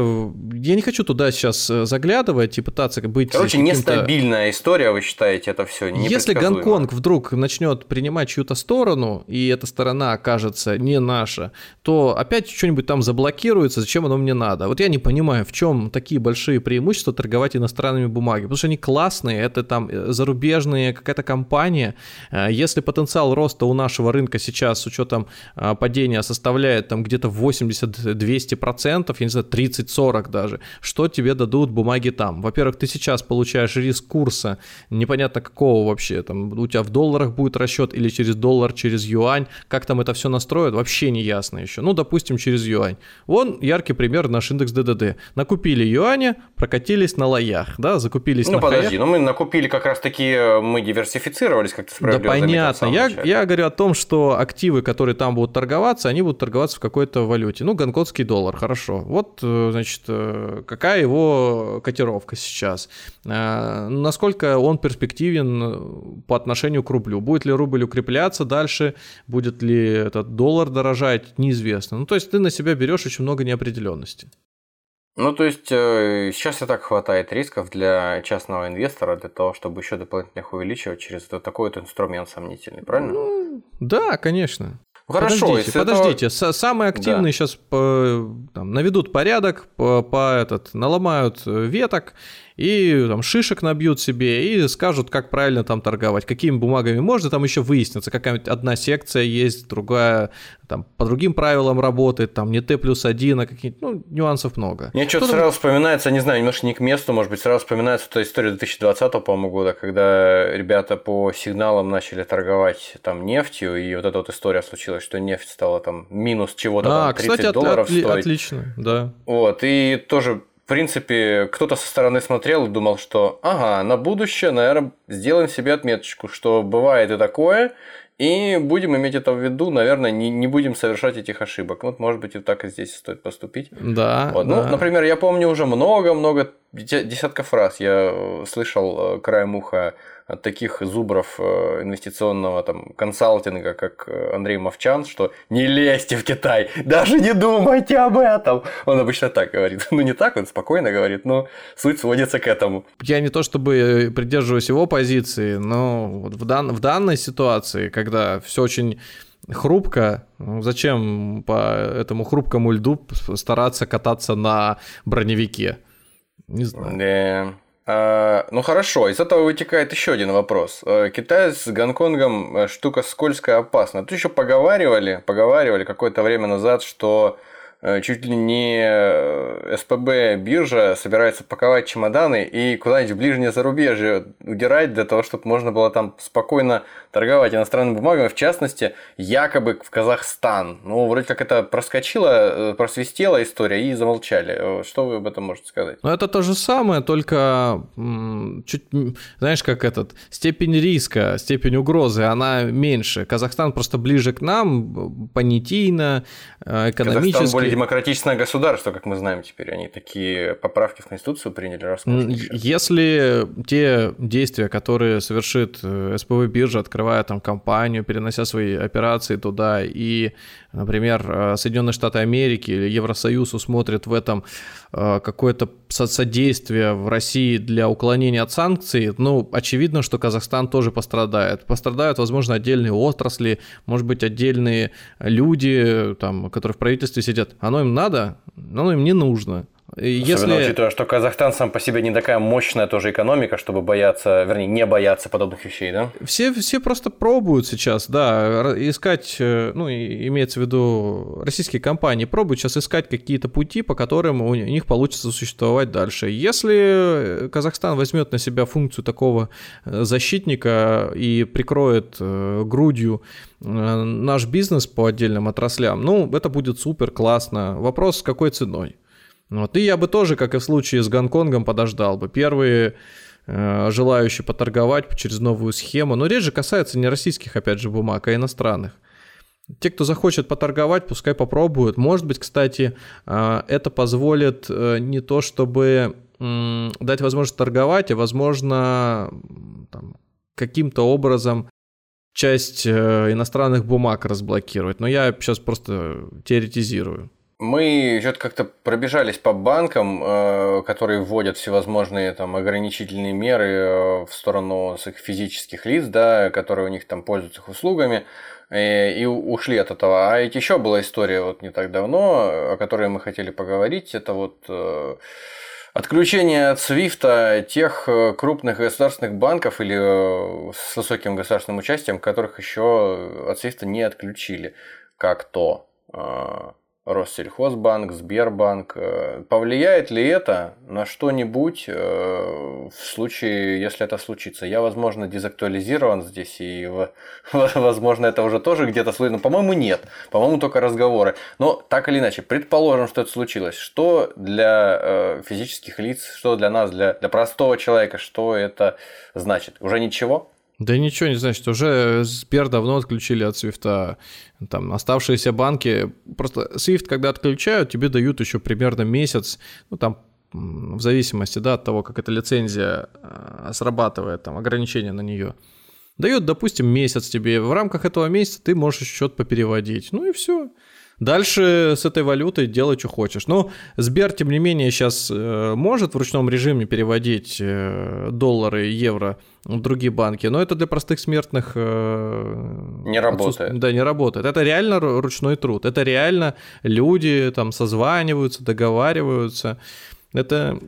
я не хочу туда сейчас э, заглядывать и пытаться быть... Короче, нестабильная история, вы считаете, это все Если Гонконг вдруг начнет принимать чью-то сторону, и эта сторона окажется не наша, то опять что-нибудь там заблокируется, зачем оно мне надо? Вот я не понимаю, в чем такие большие преимущества торговать иностранными бумагами, потому что они классные, это там э, зарубежные, какая-то компания. Э, если потенциал роста у нашего рынка сейчас с учетом э, падения составляет там где-то 80-200%, я не знаю, 30-40 даже, что тебе дадут бумаги там? Во-первых, ты сейчас получаешь риск курса, непонятно какого вообще, там у тебя в долларах будет расчет или через доллар, через юань, юань, как там это все настроят, вообще не ясно еще. Ну, допустим, через юань. Вон яркий пример наш индекс ДДД. Накупили юаня, прокатились на лоях, да, закупились ну, на подожди, хаях. ну мы накупили как раз таки, э, мы диверсифицировались, как то справедливо Да понятно, я, я говорю о том, что активы, которые там будут торговаться, они будут торговаться в какой-то валюте. Ну, гонконгский доллар, хорошо. Вот, э, значит, э, какая его котировка сейчас? Насколько он перспективен по отношению к рублю? Будет ли рубль укрепляться дальше? Будет ли этот доллар дорожать, неизвестно. Ну, то есть ты на себя берешь очень много неопределенности. Ну, то есть э, сейчас и так хватает рисков для частного инвестора для того, чтобы еще дополнительно их увеличивать через вот такой вот инструмент сомнительный, правильно? Ну, да, конечно. Хорошо, подождите, подождите. Этого... Самые активные да. сейчас по, там, наведут порядок, по, по этот, наломают э, веток и там шишек набьют себе и скажут, как правильно там торговать, какими бумагами можно, там еще выяснится, какая-нибудь одна секция есть, другая там по другим правилам работает, там не Т плюс один, а какие-то, ну, нюансов много. Мне что-то сразу вспоминается, не знаю, немножко не к месту, может быть, сразу вспоминается та история 2020, по-моему, года, когда ребята по сигналам начали торговать там нефтью, и вот эта вот история случилась, что нефть стала там минус чего-то а, там 30 кстати, долларов от, стоить. отлично, да. Вот, и тоже в принципе, кто-то со стороны смотрел и думал, что ага, на будущее, наверное, сделаем себе отметочку, что бывает и такое, и будем иметь это в виду, наверное, не, не будем совершать этих ошибок. Вот, может быть, и так и здесь стоит поступить. Да. Вот. Ну, да. например, я помню уже много-много десятков раз я слышал краем уха от таких зубров э, инвестиционного там консалтинга, как э, Андрей Мовчан, что не лезьте в Китай, даже не думайте об этом. Он обычно так говорит. Ну, не так, он спокойно говорит, но суть сводится к этому. Я не то чтобы придерживаюсь его позиции, но вот в, дан... в данной ситуации, когда все очень хрупко. Ну, зачем по этому хрупкому льду стараться кататься на броневике? Не знаю. Да. А, ну хорошо, из этого вытекает еще один вопрос. Э, Китай с Гонконгом э, штука скользкая, опасная. Тут еще поговаривали, поговаривали какое-то время назад, что чуть ли не э, СПБ биржа собирается паковать чемоданы и куда-нибудь в ближнее зарубежье удирать для того, чтобы можно было там спокойно торговать иностранными бумагами, в частности, якобы в Казахстан. Ну, вроде как это проскочило, э, просвистела история и замолчали. Что вы об этом можете сказать? Ну, это то же самое, только чуть, знаешь, как этот, степень риска, степень угрозы, она меньше. Казахстан просто ближе к нам, понятийно, экономически. Демократичное государство, как мы знаем теперь. Они такие поправки в Конституцию приняли. Если те действия, которые совершит э, СПВ биржа, открывая там компанию, перенося свои операции туда, и, например, э, Соединенные Штаты Америки или Евросоюз усмотрят в этом э, какое-то содействие в России для уклонения от санкций, ну, очевидно, что Казахстан тоже пострадает. Пострадают, возможно, отдельные отрасли, может быть, отдельные люди, там, которые в правительстве сидят оно им надо, но оно им не нужно. Особенно Если... учитывая, что Казахстан сам по себе не такая мощная тоже экономика, чтобы бояться, вернее, не бояться подобных вещей, да? Все, все просто пробуют сейчас, да, искать, э, ну, имеется в виду российские компании, пробуют сейчас искать какие-то пути, по которым у них получится существовать дальше. Если Казахстан возьмет на себя функцию такого э, защитника и прикроет э, грудью наш бизнес по отдельным отраслям, ну, это будет супер классно. Вопрос, с какой ценой? Вот. И я бы тоже, как и в случае с Гонконгом, подождал бы. Первые э, желающие поторговать через новую схему, но речь касается не российских, опять же, бумаг, а иностранных. Те, кто захочет поторговать, пускай попробуют. Может быть, кстати, э, это позволит э, не то, чтобы дать возможность торговать, а возможно там, каким-то образом часть э, иностранных бумаг разблокировать. Но я сейчас просто теоретизирую. Мы что-то как-то пробежались по банкам, э, которые вводят всевозможные там ограничительные меры э, в сторону своих физических лиц, да, которые у них там пользуются их услугами, и, и ушли от этого. А ведь еще была история вот не так давно, о которой мы хотели поговорить. Это вот э, Отключение от Свифта тех крупных государственных банков или с высоким государственным участием, которых еще от Свифта не отключили, как то Россельхозбанк, Сбербанк. Э, повлияет ли это на что-нибудь э, в случае, если это случится? Я, возможно, дезактуализирован здесь, и, возможно, это уже тоже где-то слышно. По-моему, нет. По-моему, только разговоры. Но так или иначе, предположим, что это случилось. Что для э, физических лиц, что для нас, для, для простого человека, что это значит? Уже ничего? Да ничего не значит, уже Сбер давно отключили от Свифта. Там оставшиеся банки, просто Swift, когда отключают, тебе дают еще примерно месяц, ну там в зависимости да, от того, как эта лицензия а, срабатывает, там ограничения на нее. Дают, допустим, месяц тебе. В рамках этого месяца ты можешь счет попереводить. Ну и все. Дальше с этой валютой делай, что хочешь. Но Сбер, тем не менее, сейчас э, может в ручном режиме переводить э, доллары, евро в другие банки, но это для простых смертных... Э, не работает. Да, не работает. Это реально ручной труд. Это реально люди там созваниваются, договариваются. Это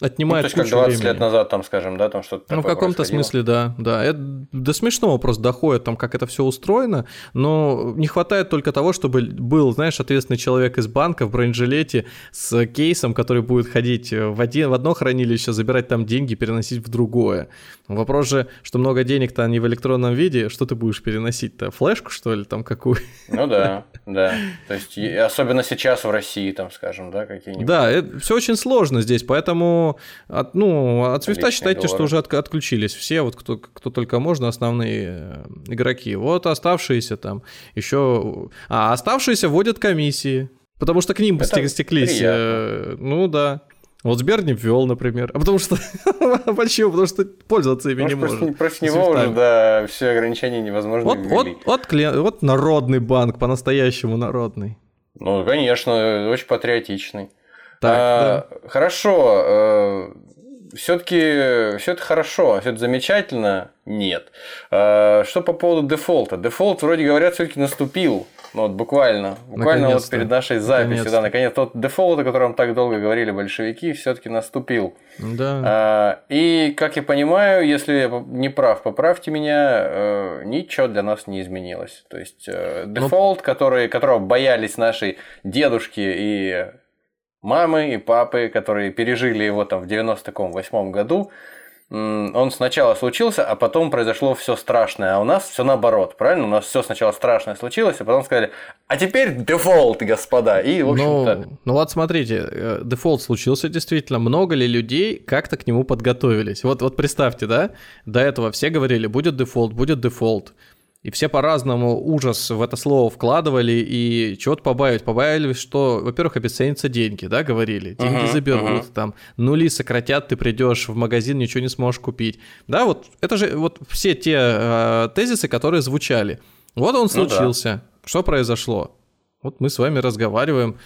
отнимает ну, то есть, как 20 времени. лет назад, там, скажем, да, там что-то Ну, в каком-то смысле, да, да. Это до смешного просто доходит, там, как это все устроено, но не хватает только того, чтобы был, знаешь, ответственный человек из банка в бронежилете с кейсом, который будет ходить в, один, в одно хранилище, забирать там деньги, переносить в другое. Вопрос же, что много денег-то не в электронном виде, что ты будешь переносить-то? Флешку, что ли, там какую? Ну да, да. То есть, особенно сейчас в России, там, скажем, да, какие-нибудь. Да, все очень сложно здесь, поэтому от, ну, от Свифта считайте, доллары. что уже от, отключились все, вот кто, кто только можно, основные э, игроки. Вот оставшиеся там еще... А оставшиеся вводят комиссии, потому что к ним это стеклись. Э, приятно. Ну да. Вот Сбер не ввел, например. А потому что... Почему? Потому что пользоваться ими Может, не может. Против, против него уже, да, все ограничения невозможно вот, вот, вот, вот народный банк, по-настоящему народный. Ну, конечно, очень патриотичный. Так, а, да. Хорошо. Э, все-таки все это хорошо, все это замечательно? Нет. А, что по поводу дефолта? Дефолт, вроде говорят, все-таки наступил. Ну, вот буквально. Буквально вот перед нашей записью, наконец да, наконец тот дефолт, о котором так долго говорили большевики, все-таки наступил. Да. А, и, как я понимаю, если я не прав, поправьте меня, э, ничего для нас не изменилось. То есть э, ну, дефолт, который, которого боялись наши дедушки и мамы и папы, которые пережили его там в 98 году, он сначала случился, а потом произошло все страшное. А у нас все наоборот, правильно? У нас все сначала страшное случилось, а потом сказали, а теперь дефолт, господа. И, в общем-то... Ну, ну вот смотрите, э, дефолт случился действительно. Много ли людей как-то к нему подготовились? Вот, вот представьте, да? До этого все говорили, будет дефолт, будет дефолт. И все по-разному ужас в это слово вкладывали и чего-то побаивать. Побаивались, что, во-первых, обесценятся деньги, да, говорили. Деньги uh-huh, заберут, uh-huh. там, нули сократят, ты придешь в магазин, ничего не сможешь купить. Да, вот это же вот все те э, тезисы, которые звучали. Вот он случился. Ну, да. Что произошло? Вот мы с вами разговариваем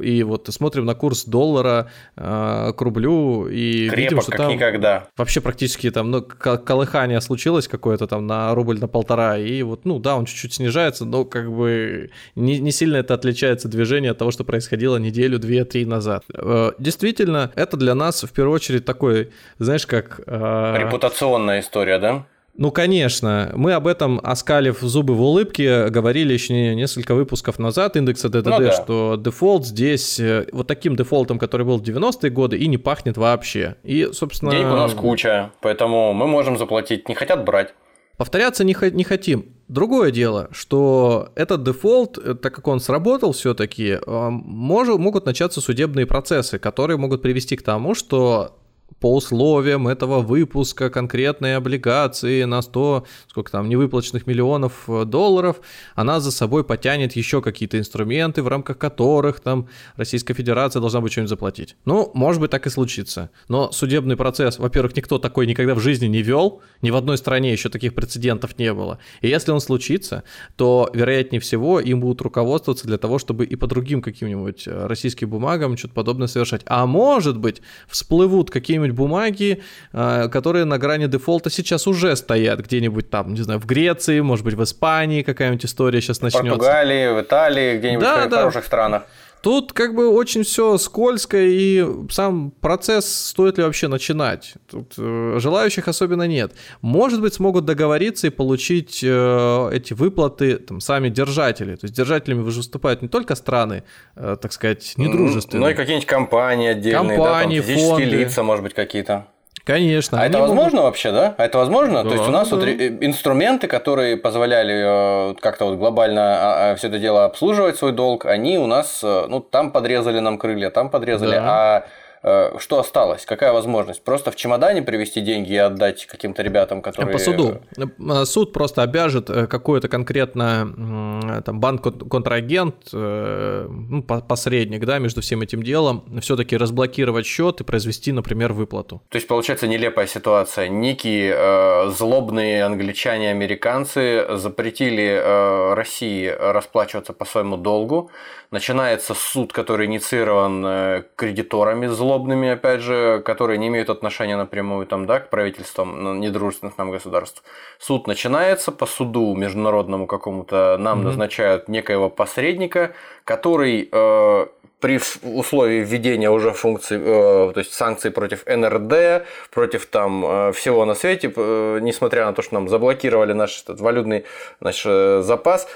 и вот смотрим на курс доллара э, к рублю и Крепок, видим, что как там никогда. вообще практически там ну, колыхание случилось какое-то там на рубль на полтора и вот ну да он чуть-чуть снижается, но как бы не, не сильно это отличается движение от того, что происходило неделю, две, три назад. Э, действительно, это для нас в первую очередь такой, знаешь, как э... репутационная история, да? Ну, конечно. Мы об этом, оскалив зубы в улыбке, говорили еще несколько выпусков назад индекса ДДД, ну, да. что дефолт здесь э, вот таким дефолтом, который был в 90-е годы, и не пахнет вообще. И, собственно... Денег у нас куча, поэтому мы можем заплатить. Не хотят брать. Повторяться не, не хотим. Другое дело, что этот дефолт, э, так как он сработал все-таки, э, могут начаться судебные процессы, которые могут привести к тому, что по условиям этого выпуска конкретной облигации на 100, сколько там, невыплаченных миллионов э, долларов, она за собой потянет еще какие-то инструменты, в рамках которых там Российская Федерация должна будет что-нибудь заплатить. Ну, может быть, так и случится. Но судебный процесс, во-первых, никто такой никогда в жизни не вел, ни в одной стране еще таких прецедентов не было. И если он случится, то, вероятнее всего, им будут руководствоваться для того, чтобы и по другим каким-нибудь э, российским бумагам что-то подобное совершать. А может быть, всплывут какие-нибудь какие-нибудь бумаги, а, которые на грани дефолта сейчас уже стоят где-нибудь там, не знаю, в Греции, может быть, в Испании какая-нибудь история сейчас начнется. В Португалии, в Италии, где-нибудь да, в да. хороших странах. Тут как бы очень все скользко, и сам процесс стоит ли вообще начинать. Тут э, желающих особенно нет. Может быть, смогут договориться и получить э, эти выплаты там, сами держатели. То есть держателями выступают не только страны, э, так сказать, недружественные. Ну и какие-нибудь компании отдельные, компании, да, там, физические фонды. лица, может быть, какие-то. Конечно. А это возможно могут... вообще, да? А это возможно? Да, То есть у нас да. вот инструменты, которые позволяли э, как-то вот глобально а, а, все это дело обслуживать свой долг, они у нас, э, ну, там подрезали нам крылья, там подрезали, да. а Э, что осталось? Какая возможность? Просто в чемодане привезти деньги и отдать каким-то ребятам, которые... По суду. Э, суд просто обяжет э, какое-то конкретно там, банк-контрагент, ну, посредник да, между всем этим делом, все-таки разблокировать счет и произвести, например, выплату. То есть, получается нелепая ситуация. Некие э, злобные англичане американцы запретили э, России расплачиваться по своему долгу. Начинается суд, который инициирован э, кредиторами злобными злобными, опять же, которые не имеют отношения напрямую там, да, к правительствам ну, недружественных нам государств. Суд начинается, по суду международному какому-то нам mm-hmm. назначают некоего посредника, который э, при условии введения уже функций, э, то есть санкций против НРД, против там э, всего на свете, э, несмотря на то, что нам заблокировали наш этот валютный наш э, запас,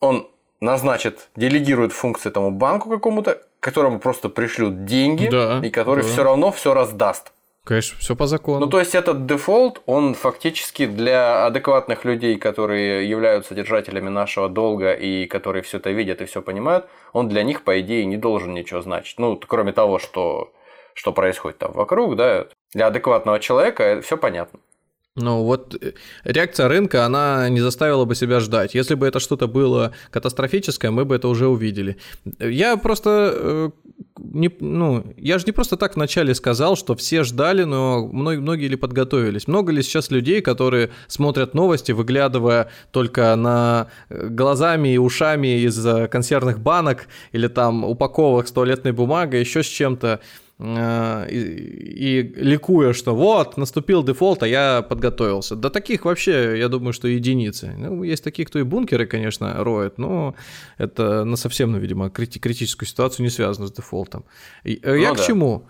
он назначит, делегирует функции тому банку какому-то, которому просто пришлют деньги, да, и который да. все равно все раздаст. Конечно, все по закону. Ну, то есть этот дефолт, он фактически для адекватных людей, которые являются держателями нашего долга и которые все это видят и все понимают, он для них, по идее, не должен ничего значить. Ну, кроме того, что, что происходит там вокруг, да, для адекватного человека все понятно. Ну вот э, реакция рынка, она не заставила бы себя ждать. Если бы это что-то было катастрофическое, мы бы это уже увидели. Я просто э, не, ну, я же не просто так вначале сказал, что все ждали, но многие, многие ли подготовились. Много ли сейчас людей, которые смотрят новости, выглядывая только на э, глазами и ушами из консервных банок или там упаковок с туалетной бумагой, еще с чем-то. Э, и, и ликуя, что вот, наступил дефолт, а я подготовился. Да таких вообще, я думаю, что единицы. Ну, есть такие, кто и бункеры, конечно, роют, но это на совсем, ну, видимо, крити- критическую ситуацию не связано с дефолтом. И, э, ну, я да. к чему?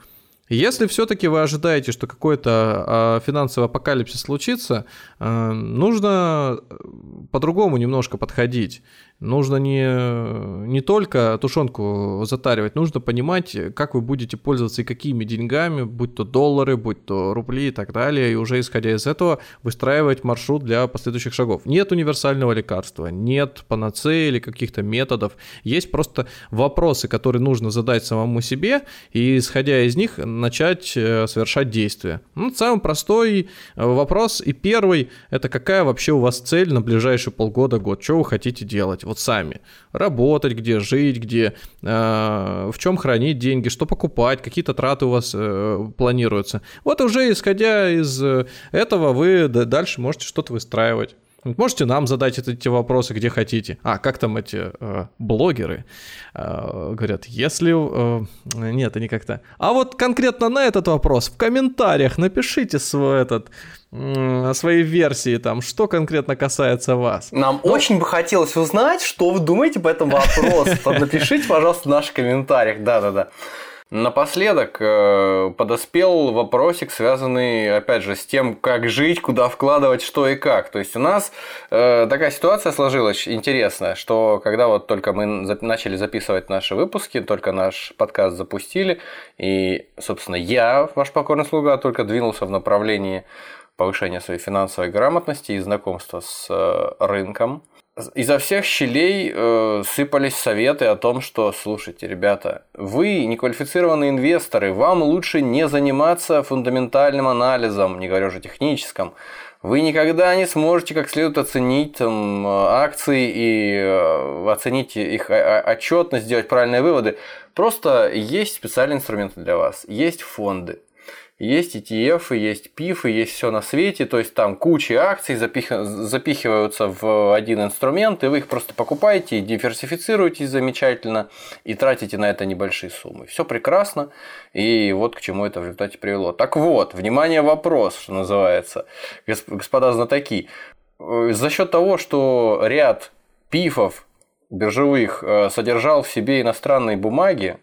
Если все-таки вы ожидаете, что какой-то а, финансовый апокалипсис случится, э, нужно по-другому немножко подходить нужно не, не только тушенку затаривать, нужно понимать, как вы будете пользоваться и какими деньгами, будь то доллары, будь то рубли и так далее, и уже исходя из этого выстраивать маршрут для последующих шагов. Нет универсального лекарства, нет панацеи или каких-то методов, есть просто вопросы, которые нужно задать самому себе, и исходя из них начать э, совершать действия. Ну, самый простой э, вопрос и первый, это какая вообще у вас цель на ближайшие полгода, год, что вы хотите делать? вот сами. Работать, где жить, где, э, в чем хранить деньги, что покупать, какие-то траты у вас э, планируются. Вот уже исходя из э, этого вы дальше можете что-то выстраивать. Можете нам задать эти вопросы, где хотите. А, как там эти э, блогеры э, говорят, если... Э, нет, они как-то... А вот конкретно на этот вопрос в комментариях напишите свой этот своей версии, там, что конкретно касается вас. Нам ну, очень бы хотелось узнать, что вы думаете по этому вопросу. Напишите, пожалуйста, в наших комментариях. Да-да-да. Напоследок э, подоспел вопросик, связанный, опять же, с тем, как жить, куда вкладывать, что и как. То есть у нас э, такая ситуация сложилась интересная, что когда вот только мы начали записывать наши выпуски, только наш подкаст запустили, и, собственно, я, ваш покорный слуга, только двинулся в направлении повышения своей финансовой грамотности и знакомства с э, рынком – изо всех щелей э, сыпались советы о том, что, слушайте, ребята, вы неквалифицированные инвесторы, вам лучше не заниматься фундаментальным анализом, не говоря уже техническом. Вы никогда не сможете как следует оценить там, акции и э, оценить их отчетность, сделать правильные выводы. Просто есть специальные инструменты для вас, есть фонды. Есть ETF, есть PIF, есть все на свете, то есть там куча акций запих... запихиваются в один инструмент, и вы их просто покупаете, диверсифицируете замечательно и тратите на это небольшие суммы. Все прекрасно, и вот к чему это в результате привело. Так вот, внимание, вопрос, что называется, господа знатоки. Э, за счет того, что ряд пифов биржевых э, содержал в себе иностранные бумаги,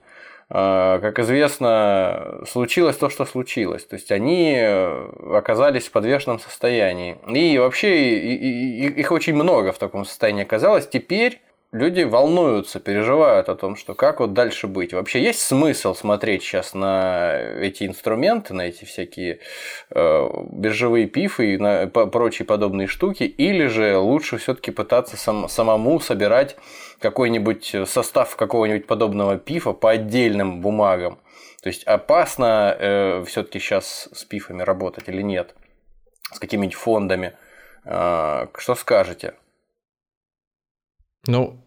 как известно, случилось то, что случилось. То есть они оказались в подвешенном состоянии. И вообще их очень много в таком состоянии оказалось. Теперь люди волнуются, переживают о том, что как вот дальше быть. Вообще есть смысл смотреть сейчас на эти инструменты, на эти всякие э, биржевые пифы и на прочие подобные штуки, или же лучше все-таки пытаться сам, самому собирать какой-нибудь состав какого-нибудь подобного пифа по отдельным бумагам. То есть опасно э, все-таки сейчас с пифами работать или нет? С какими-нибудь фондами? Э, что скажете? Ну,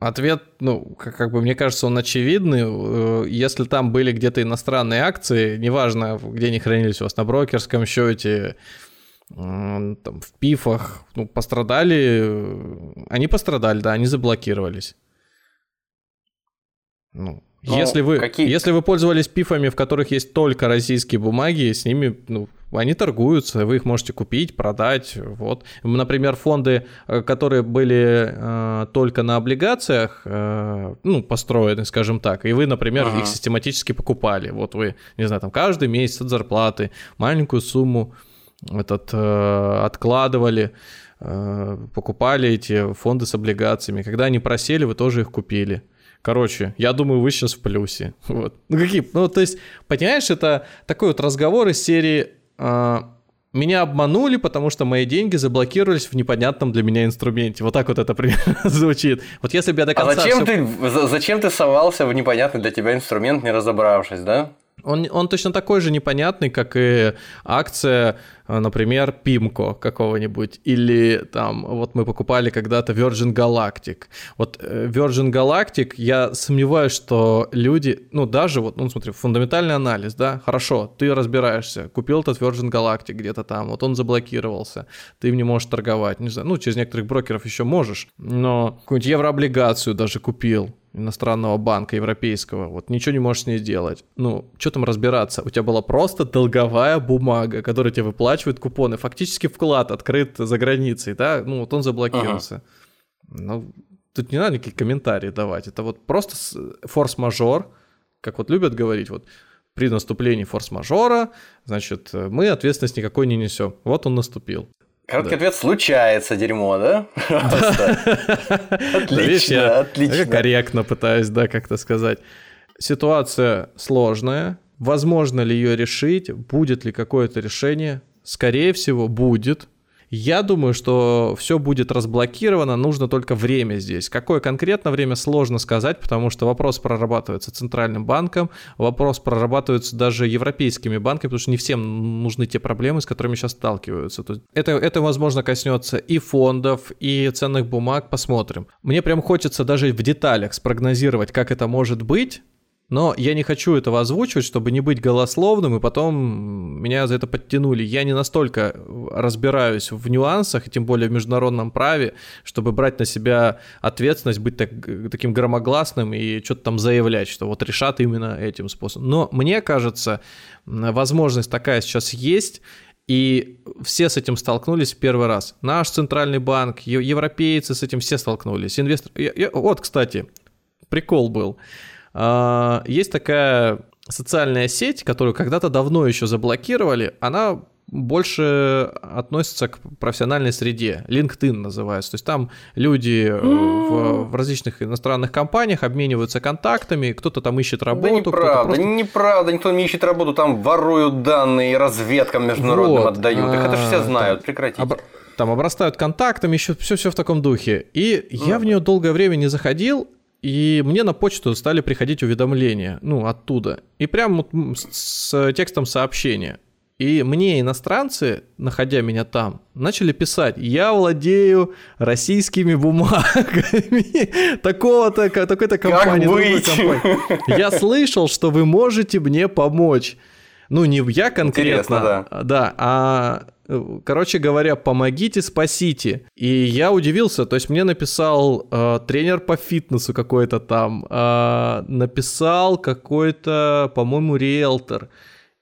Ответ, ну, как, бы мне кажется, он очевидный. Э, если там были где-то иностранные акции, неважно, где они хранились у вас на брокерском счете, там, в пифах, ну, пострадали, они пострадали, да, они заблокировались. Ну, но ну, если вы, какие... если вы пользовались пифами, в которых есть только российские бумаги, с ними, ну, они торгуются, вы их можете купить, продать, вот. Например, фонды, э, которые были э, только на облигациях, э, ну, построены, скажем так, и вы, например, ага. их систематически покупали. Вот вы, не знаю, там каждый месяц от зарплаты маленькую сумму этот э, откладывали, э, покупали эти фонды с облигациями. Когда они просели, вы тоже их купили. Короче, я думаю, вы сейчас в плюсе. Вот. Ну какие? Ну то есть, понимаешь, это такой вот разговор из серии э, меня обманули, потому что мои деньги заблокировались в непонятном для меня инструменте. Вот так вот это примерно звучит. Вот если бы я до конца... А зачем, все... ты, зачем ты совался в непонятный для тебя инструмент, не разобравшись, да? Он, он точно такой же непонятный, как и акция, э, например, Пимко какого-нибудь. Или там, вот мы покупали когда-то Virgin Galactic. Вот э, Virgin Galactic, я сомневаюсь, что люди, ну даже вот, ну смотри, фундаментальный анализ, да, хорошо, ты разбираешься, купил этот Virgin Galactic где-то там, вот он заблокировался, ты им не можешь торговать, не знаю, ну через некоторых брокеров еще можешь, но какую-нибудь еврооблигацию даже купил, иностранного банка европейского, вот ничего не можешь с ней сделать. Ну, что там разбираться? У тебя была просто долговая бумага, которая тебе выплачивает купоны. Фактически вклад открыт за границей, да? Ну, вот он заблокировался. Ага. Ну, тут не надо никакие комментарии давать. Это вот просто форс-мажор, как вот любят говорить, вот при наступлении форс-мажора, значит, мы ответственность никакой не несем. Вот он наступил. Короткий да. ответ случается дерьмо, да? Отлично, отлично. Корректно пытаюсь, да, как-то сказать. Ситуация сложная. Возможно ли ее решить? Будет ли какое-то решение? Скорее всего, будет. Я думаю, что все будет разблокировано, нужно только время здесь. Какое конкретно время, сложно сказать, потому что вопрос прорабатывается Центральным банком, вопрос прорабатывается даже европейскими банками, потому что не всем нужны те проблемы, с которыми сейчас сталкиваются. То есть это, это, возможно, коснется и фондов, и ценных бумаг, посмотрим. Мне прям хочется даже в деталях спрогнозировать, как это может быть, но я не хочу этого озвучивать, чтобы не быть голословным, и потом меня за это подтянули. Я не настолько разбираюсь в нюансах, и тем более в международном праве, чтобы брать на себя ответственность, быть так, таким громогласным и что-то там заявлять, что вот решат именно этим способом. Но мне кажется, возможность такая сейчас есть, и все с этим столкнулись в первый раз. Наш центральный банк, европейцы с этим все столкнулись. Инвестор... Вот, кстати, прикол был. А, есть такая социальная сеть, которую когда-то давно еще заблокировали, она больше относится к профессиональной среде. LinkedIn называется. То есть там люди э, в, в различных иностранных компаниях обмениваются контактами, кто-то там ищет работу. Да неправда, просто... неправда, никто не ищет работу, там воруют данные и разведкам международным вот, отдают. Их это же все знают, прекратите. Об... Там обрастают контактами, еще все-все в таком духе. И я в нее долгое время не заходил, и мне на почту стали приходить уведомления, ну, оттуда. И прям вот с текстом сообщения. И мне иностранцы, находя меня там, начали писать, я владею российскими бумагами такого-то, такой-то компании. Я слышал, что вы можете мне помочь. Ну, не я конкретно, Интересно, да. да, а Короче говоря, помогите, спасите. И я удивился, то есть мне написал э, тренер по фитнесу какой-то там, э, написал какой-то, по-моему, риэлтор,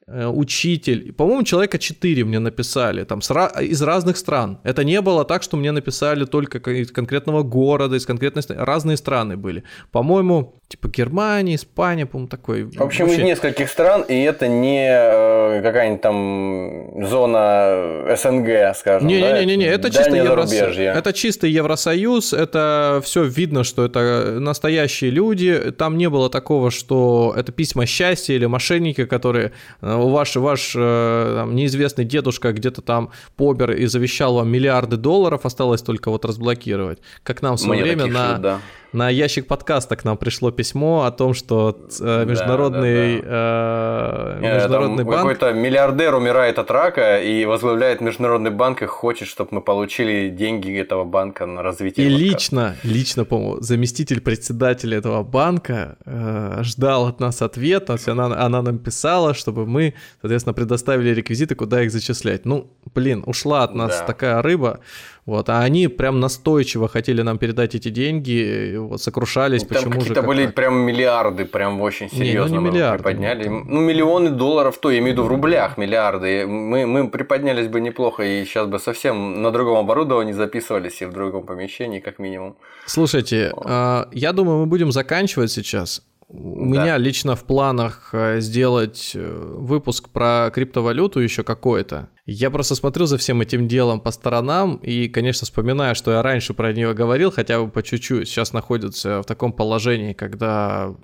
э, учитель. По-моему, человека 4 мне написали, там, с, из разных стран. Это не было так, что мне написали только из конкретного города, из конкретной страны. Разные страны были. По-моему, типа Германия, Испания, по-моему, такой. В общем, вообще... из нескольких стран, и это не э, какая-нибудь там зона СНГ, скажем. Не-не-не, да? это чисто Евросоюз. Это чисто Евросоюз, это все видно, что это настоящие люди. Там не было такого, что это письма счастья или мошенники, которые э, ваш, ваш э, там, неизвестный дедушка где-то там побер и завещал вам миллиарды долларов, осталось только вот разблокировать. Как нам в свое Мне время на... да на ящик подкаста к нам пришло письмо о том, что э, международный, да, да, да. Э, международный банк... Какой-то миллиардер умирает от рака и возглавляет международный банк и хочет, чтобы мы получили деньги этого банка на развитие. И подкаста. лично, лично, по-моему, заместитель председателя этого банка э, ждал от нас ответ, она, она нам писала, чтобы мы, соответственно, предоставили реквизиты, куда их зачислять. Ну, блин, ушла от нас да. такая рыба. Вот, а они прям настойчиво хотели нам передать эти деньги, вот, сокрушались, Там почему какие-то же... были так? прям миллиарды, прям очень серьезно не, ну, не миллиарды, приподняли. Ну, миллионы долларов, то я имею в виду в рублях миллиарды. Мы, мы приподнялись бы неплохо, и сейчас бы совсем на другом оборудовании записывались, и в другом помещении, как минимум. Слушайте, вот. я думаю, мы будем заканчивать сейчас. У да. меня лично в планах э, сделать э, выпуск про криптовалюту еще какой-то. Я просто смотрю за всем этим делом по сторонам и, конечно, вспоминаю, что я раньше про нее говорил, хотя бы по чуть-чуть. Сейчас находится в таком положении, когда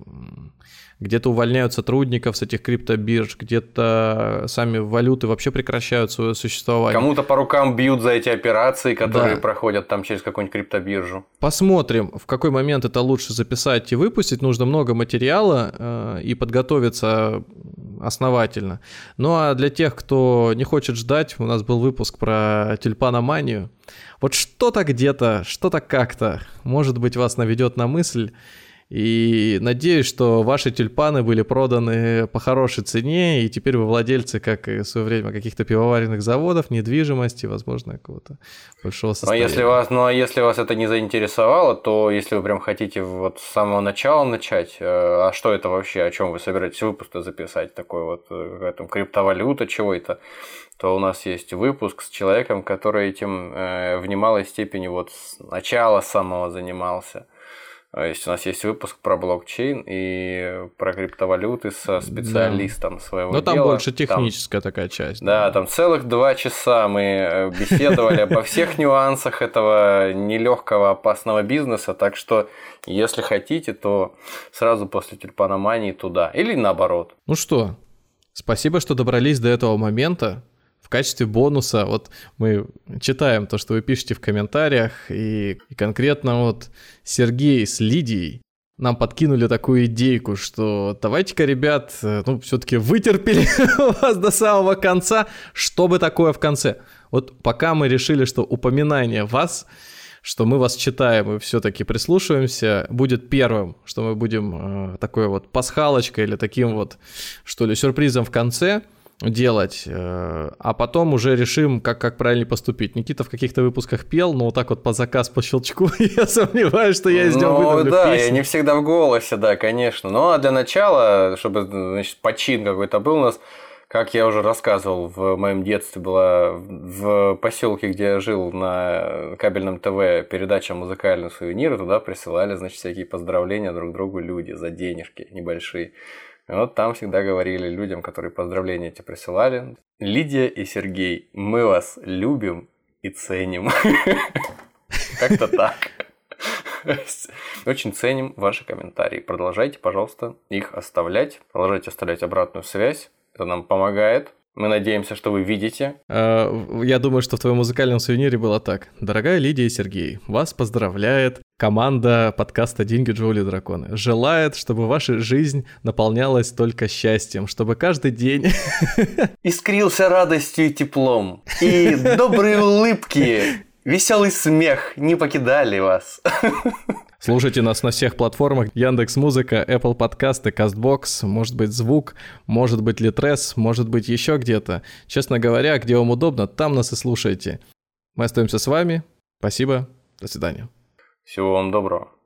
где-то увольняют сотрудников с этих криптобирж, где-то сами валюты вообще прекращают свое существование. Кому-то по рукам бьют за эти операции, которые да. проходят там через какую-нибудь криптобиржу. Посмотрим, в какой момент это лучше записать и выпустить. Нужно много материала э, и подготовиться основательно. Ну а для тех, кто не хочет ждать, у нас был выпуск про тюльпаноманию. Вот что-то где-то, что-то как-то, может быть, вас наведет на мысль и надеюсь, что ваши тюльпаны были проданы по хорошей цене, и теперь вы владельцы, как и в свое время, каких-то пивоваренных заводов, недвижимости, возможно, какого-то большого состояния. Ну, а если вас, ну, а если вас это не заинтересовало, то если вы прям хотите вот с самого начала начать, э, а что это вообще, о чем вы собираетесь выпуск записать, такой вот, э, там, криптовалюта, чего это, то у нас есть выпуск с человеком, который этим э, в немалой степени вот с начала самого занимался. То есть у нас есть выпуск про блокчейн и про криптовалюты со специалистом да. своего Но дела. там больше техническая там, такая часть. Да, да, там целых два часа мы э, беседовали обо всех нюансах этого нелегкого опасного бизнеса. Так что, если хотите, то сразу после тюльпаномании туда. Или наоборот. Ну что, спасибо, что добрались до этого момента качестве бонуса, вот мы читаем то, что вы пишете в комментариях, и, и конкретно вот Сергей с Лидией нам подкинули такую идейку, что давайте-ка, ребят, ну, все-таки вытерпели вас до самого конца, чтобы такое в конце. Вот пока мы решили, что упоминание вас, что мы вас читаем и все-таки прислушиваемся, будет первым, что мы будем э, такой вот пасхалочкой или таким вот, что ли, сюрпризом в конце – делать, э, а потом уже решим, как, как правильно поступить. Никита в каких-то выпусках пел, но вот так вот по заказ, по щелчку, я сомневаюсь, что я из него ну, выдавлю да, песню. я не всегда в голосе, да, конечно. Ну, а для начала, чтобы, значит, почин какой-то был у нас, как я уже рассказывал, в моем детстве была в поселке, где я жил на кабельном ТВ, передача «Музыкальные сувениры», туда присылали, значит, всякие поздравления друг другу люди за денежки небольшие. Вот там всегда говорили людям, которые поздравления эти присылали. Лидия и Сергей, мы вас любим и ценим. Как-то так. Очень ценим ваши комментарии. Продолжайте, пожалуйста, их оставлять. Продолжайте оставлять обратную связь. Это нам помогает мы надеемся, что вы видите. А, я думаю, что в твоем музыкальном сувенире было так. Дорогая Лидия и Сергей, вас поздравляет команда подкаста «Деньги, Джоули, Драконы». Желает, чтобы ваша жизнь наполнялась только счастьем, чтобы каждый день... Искрился радостью и теплом. И добрые улыбки, веселый смех не покидали вас. Слушайте нас на всех платформах. Яндекс Музыка, Apple Подкасты, Castbox, может быть звук, может быть Литрес, может быть еще где-то. Честно говоря, где вам удобно, там нас и слушайте. Мы остаемся с вами. Спасибо. До свидания. Всего вам доброго.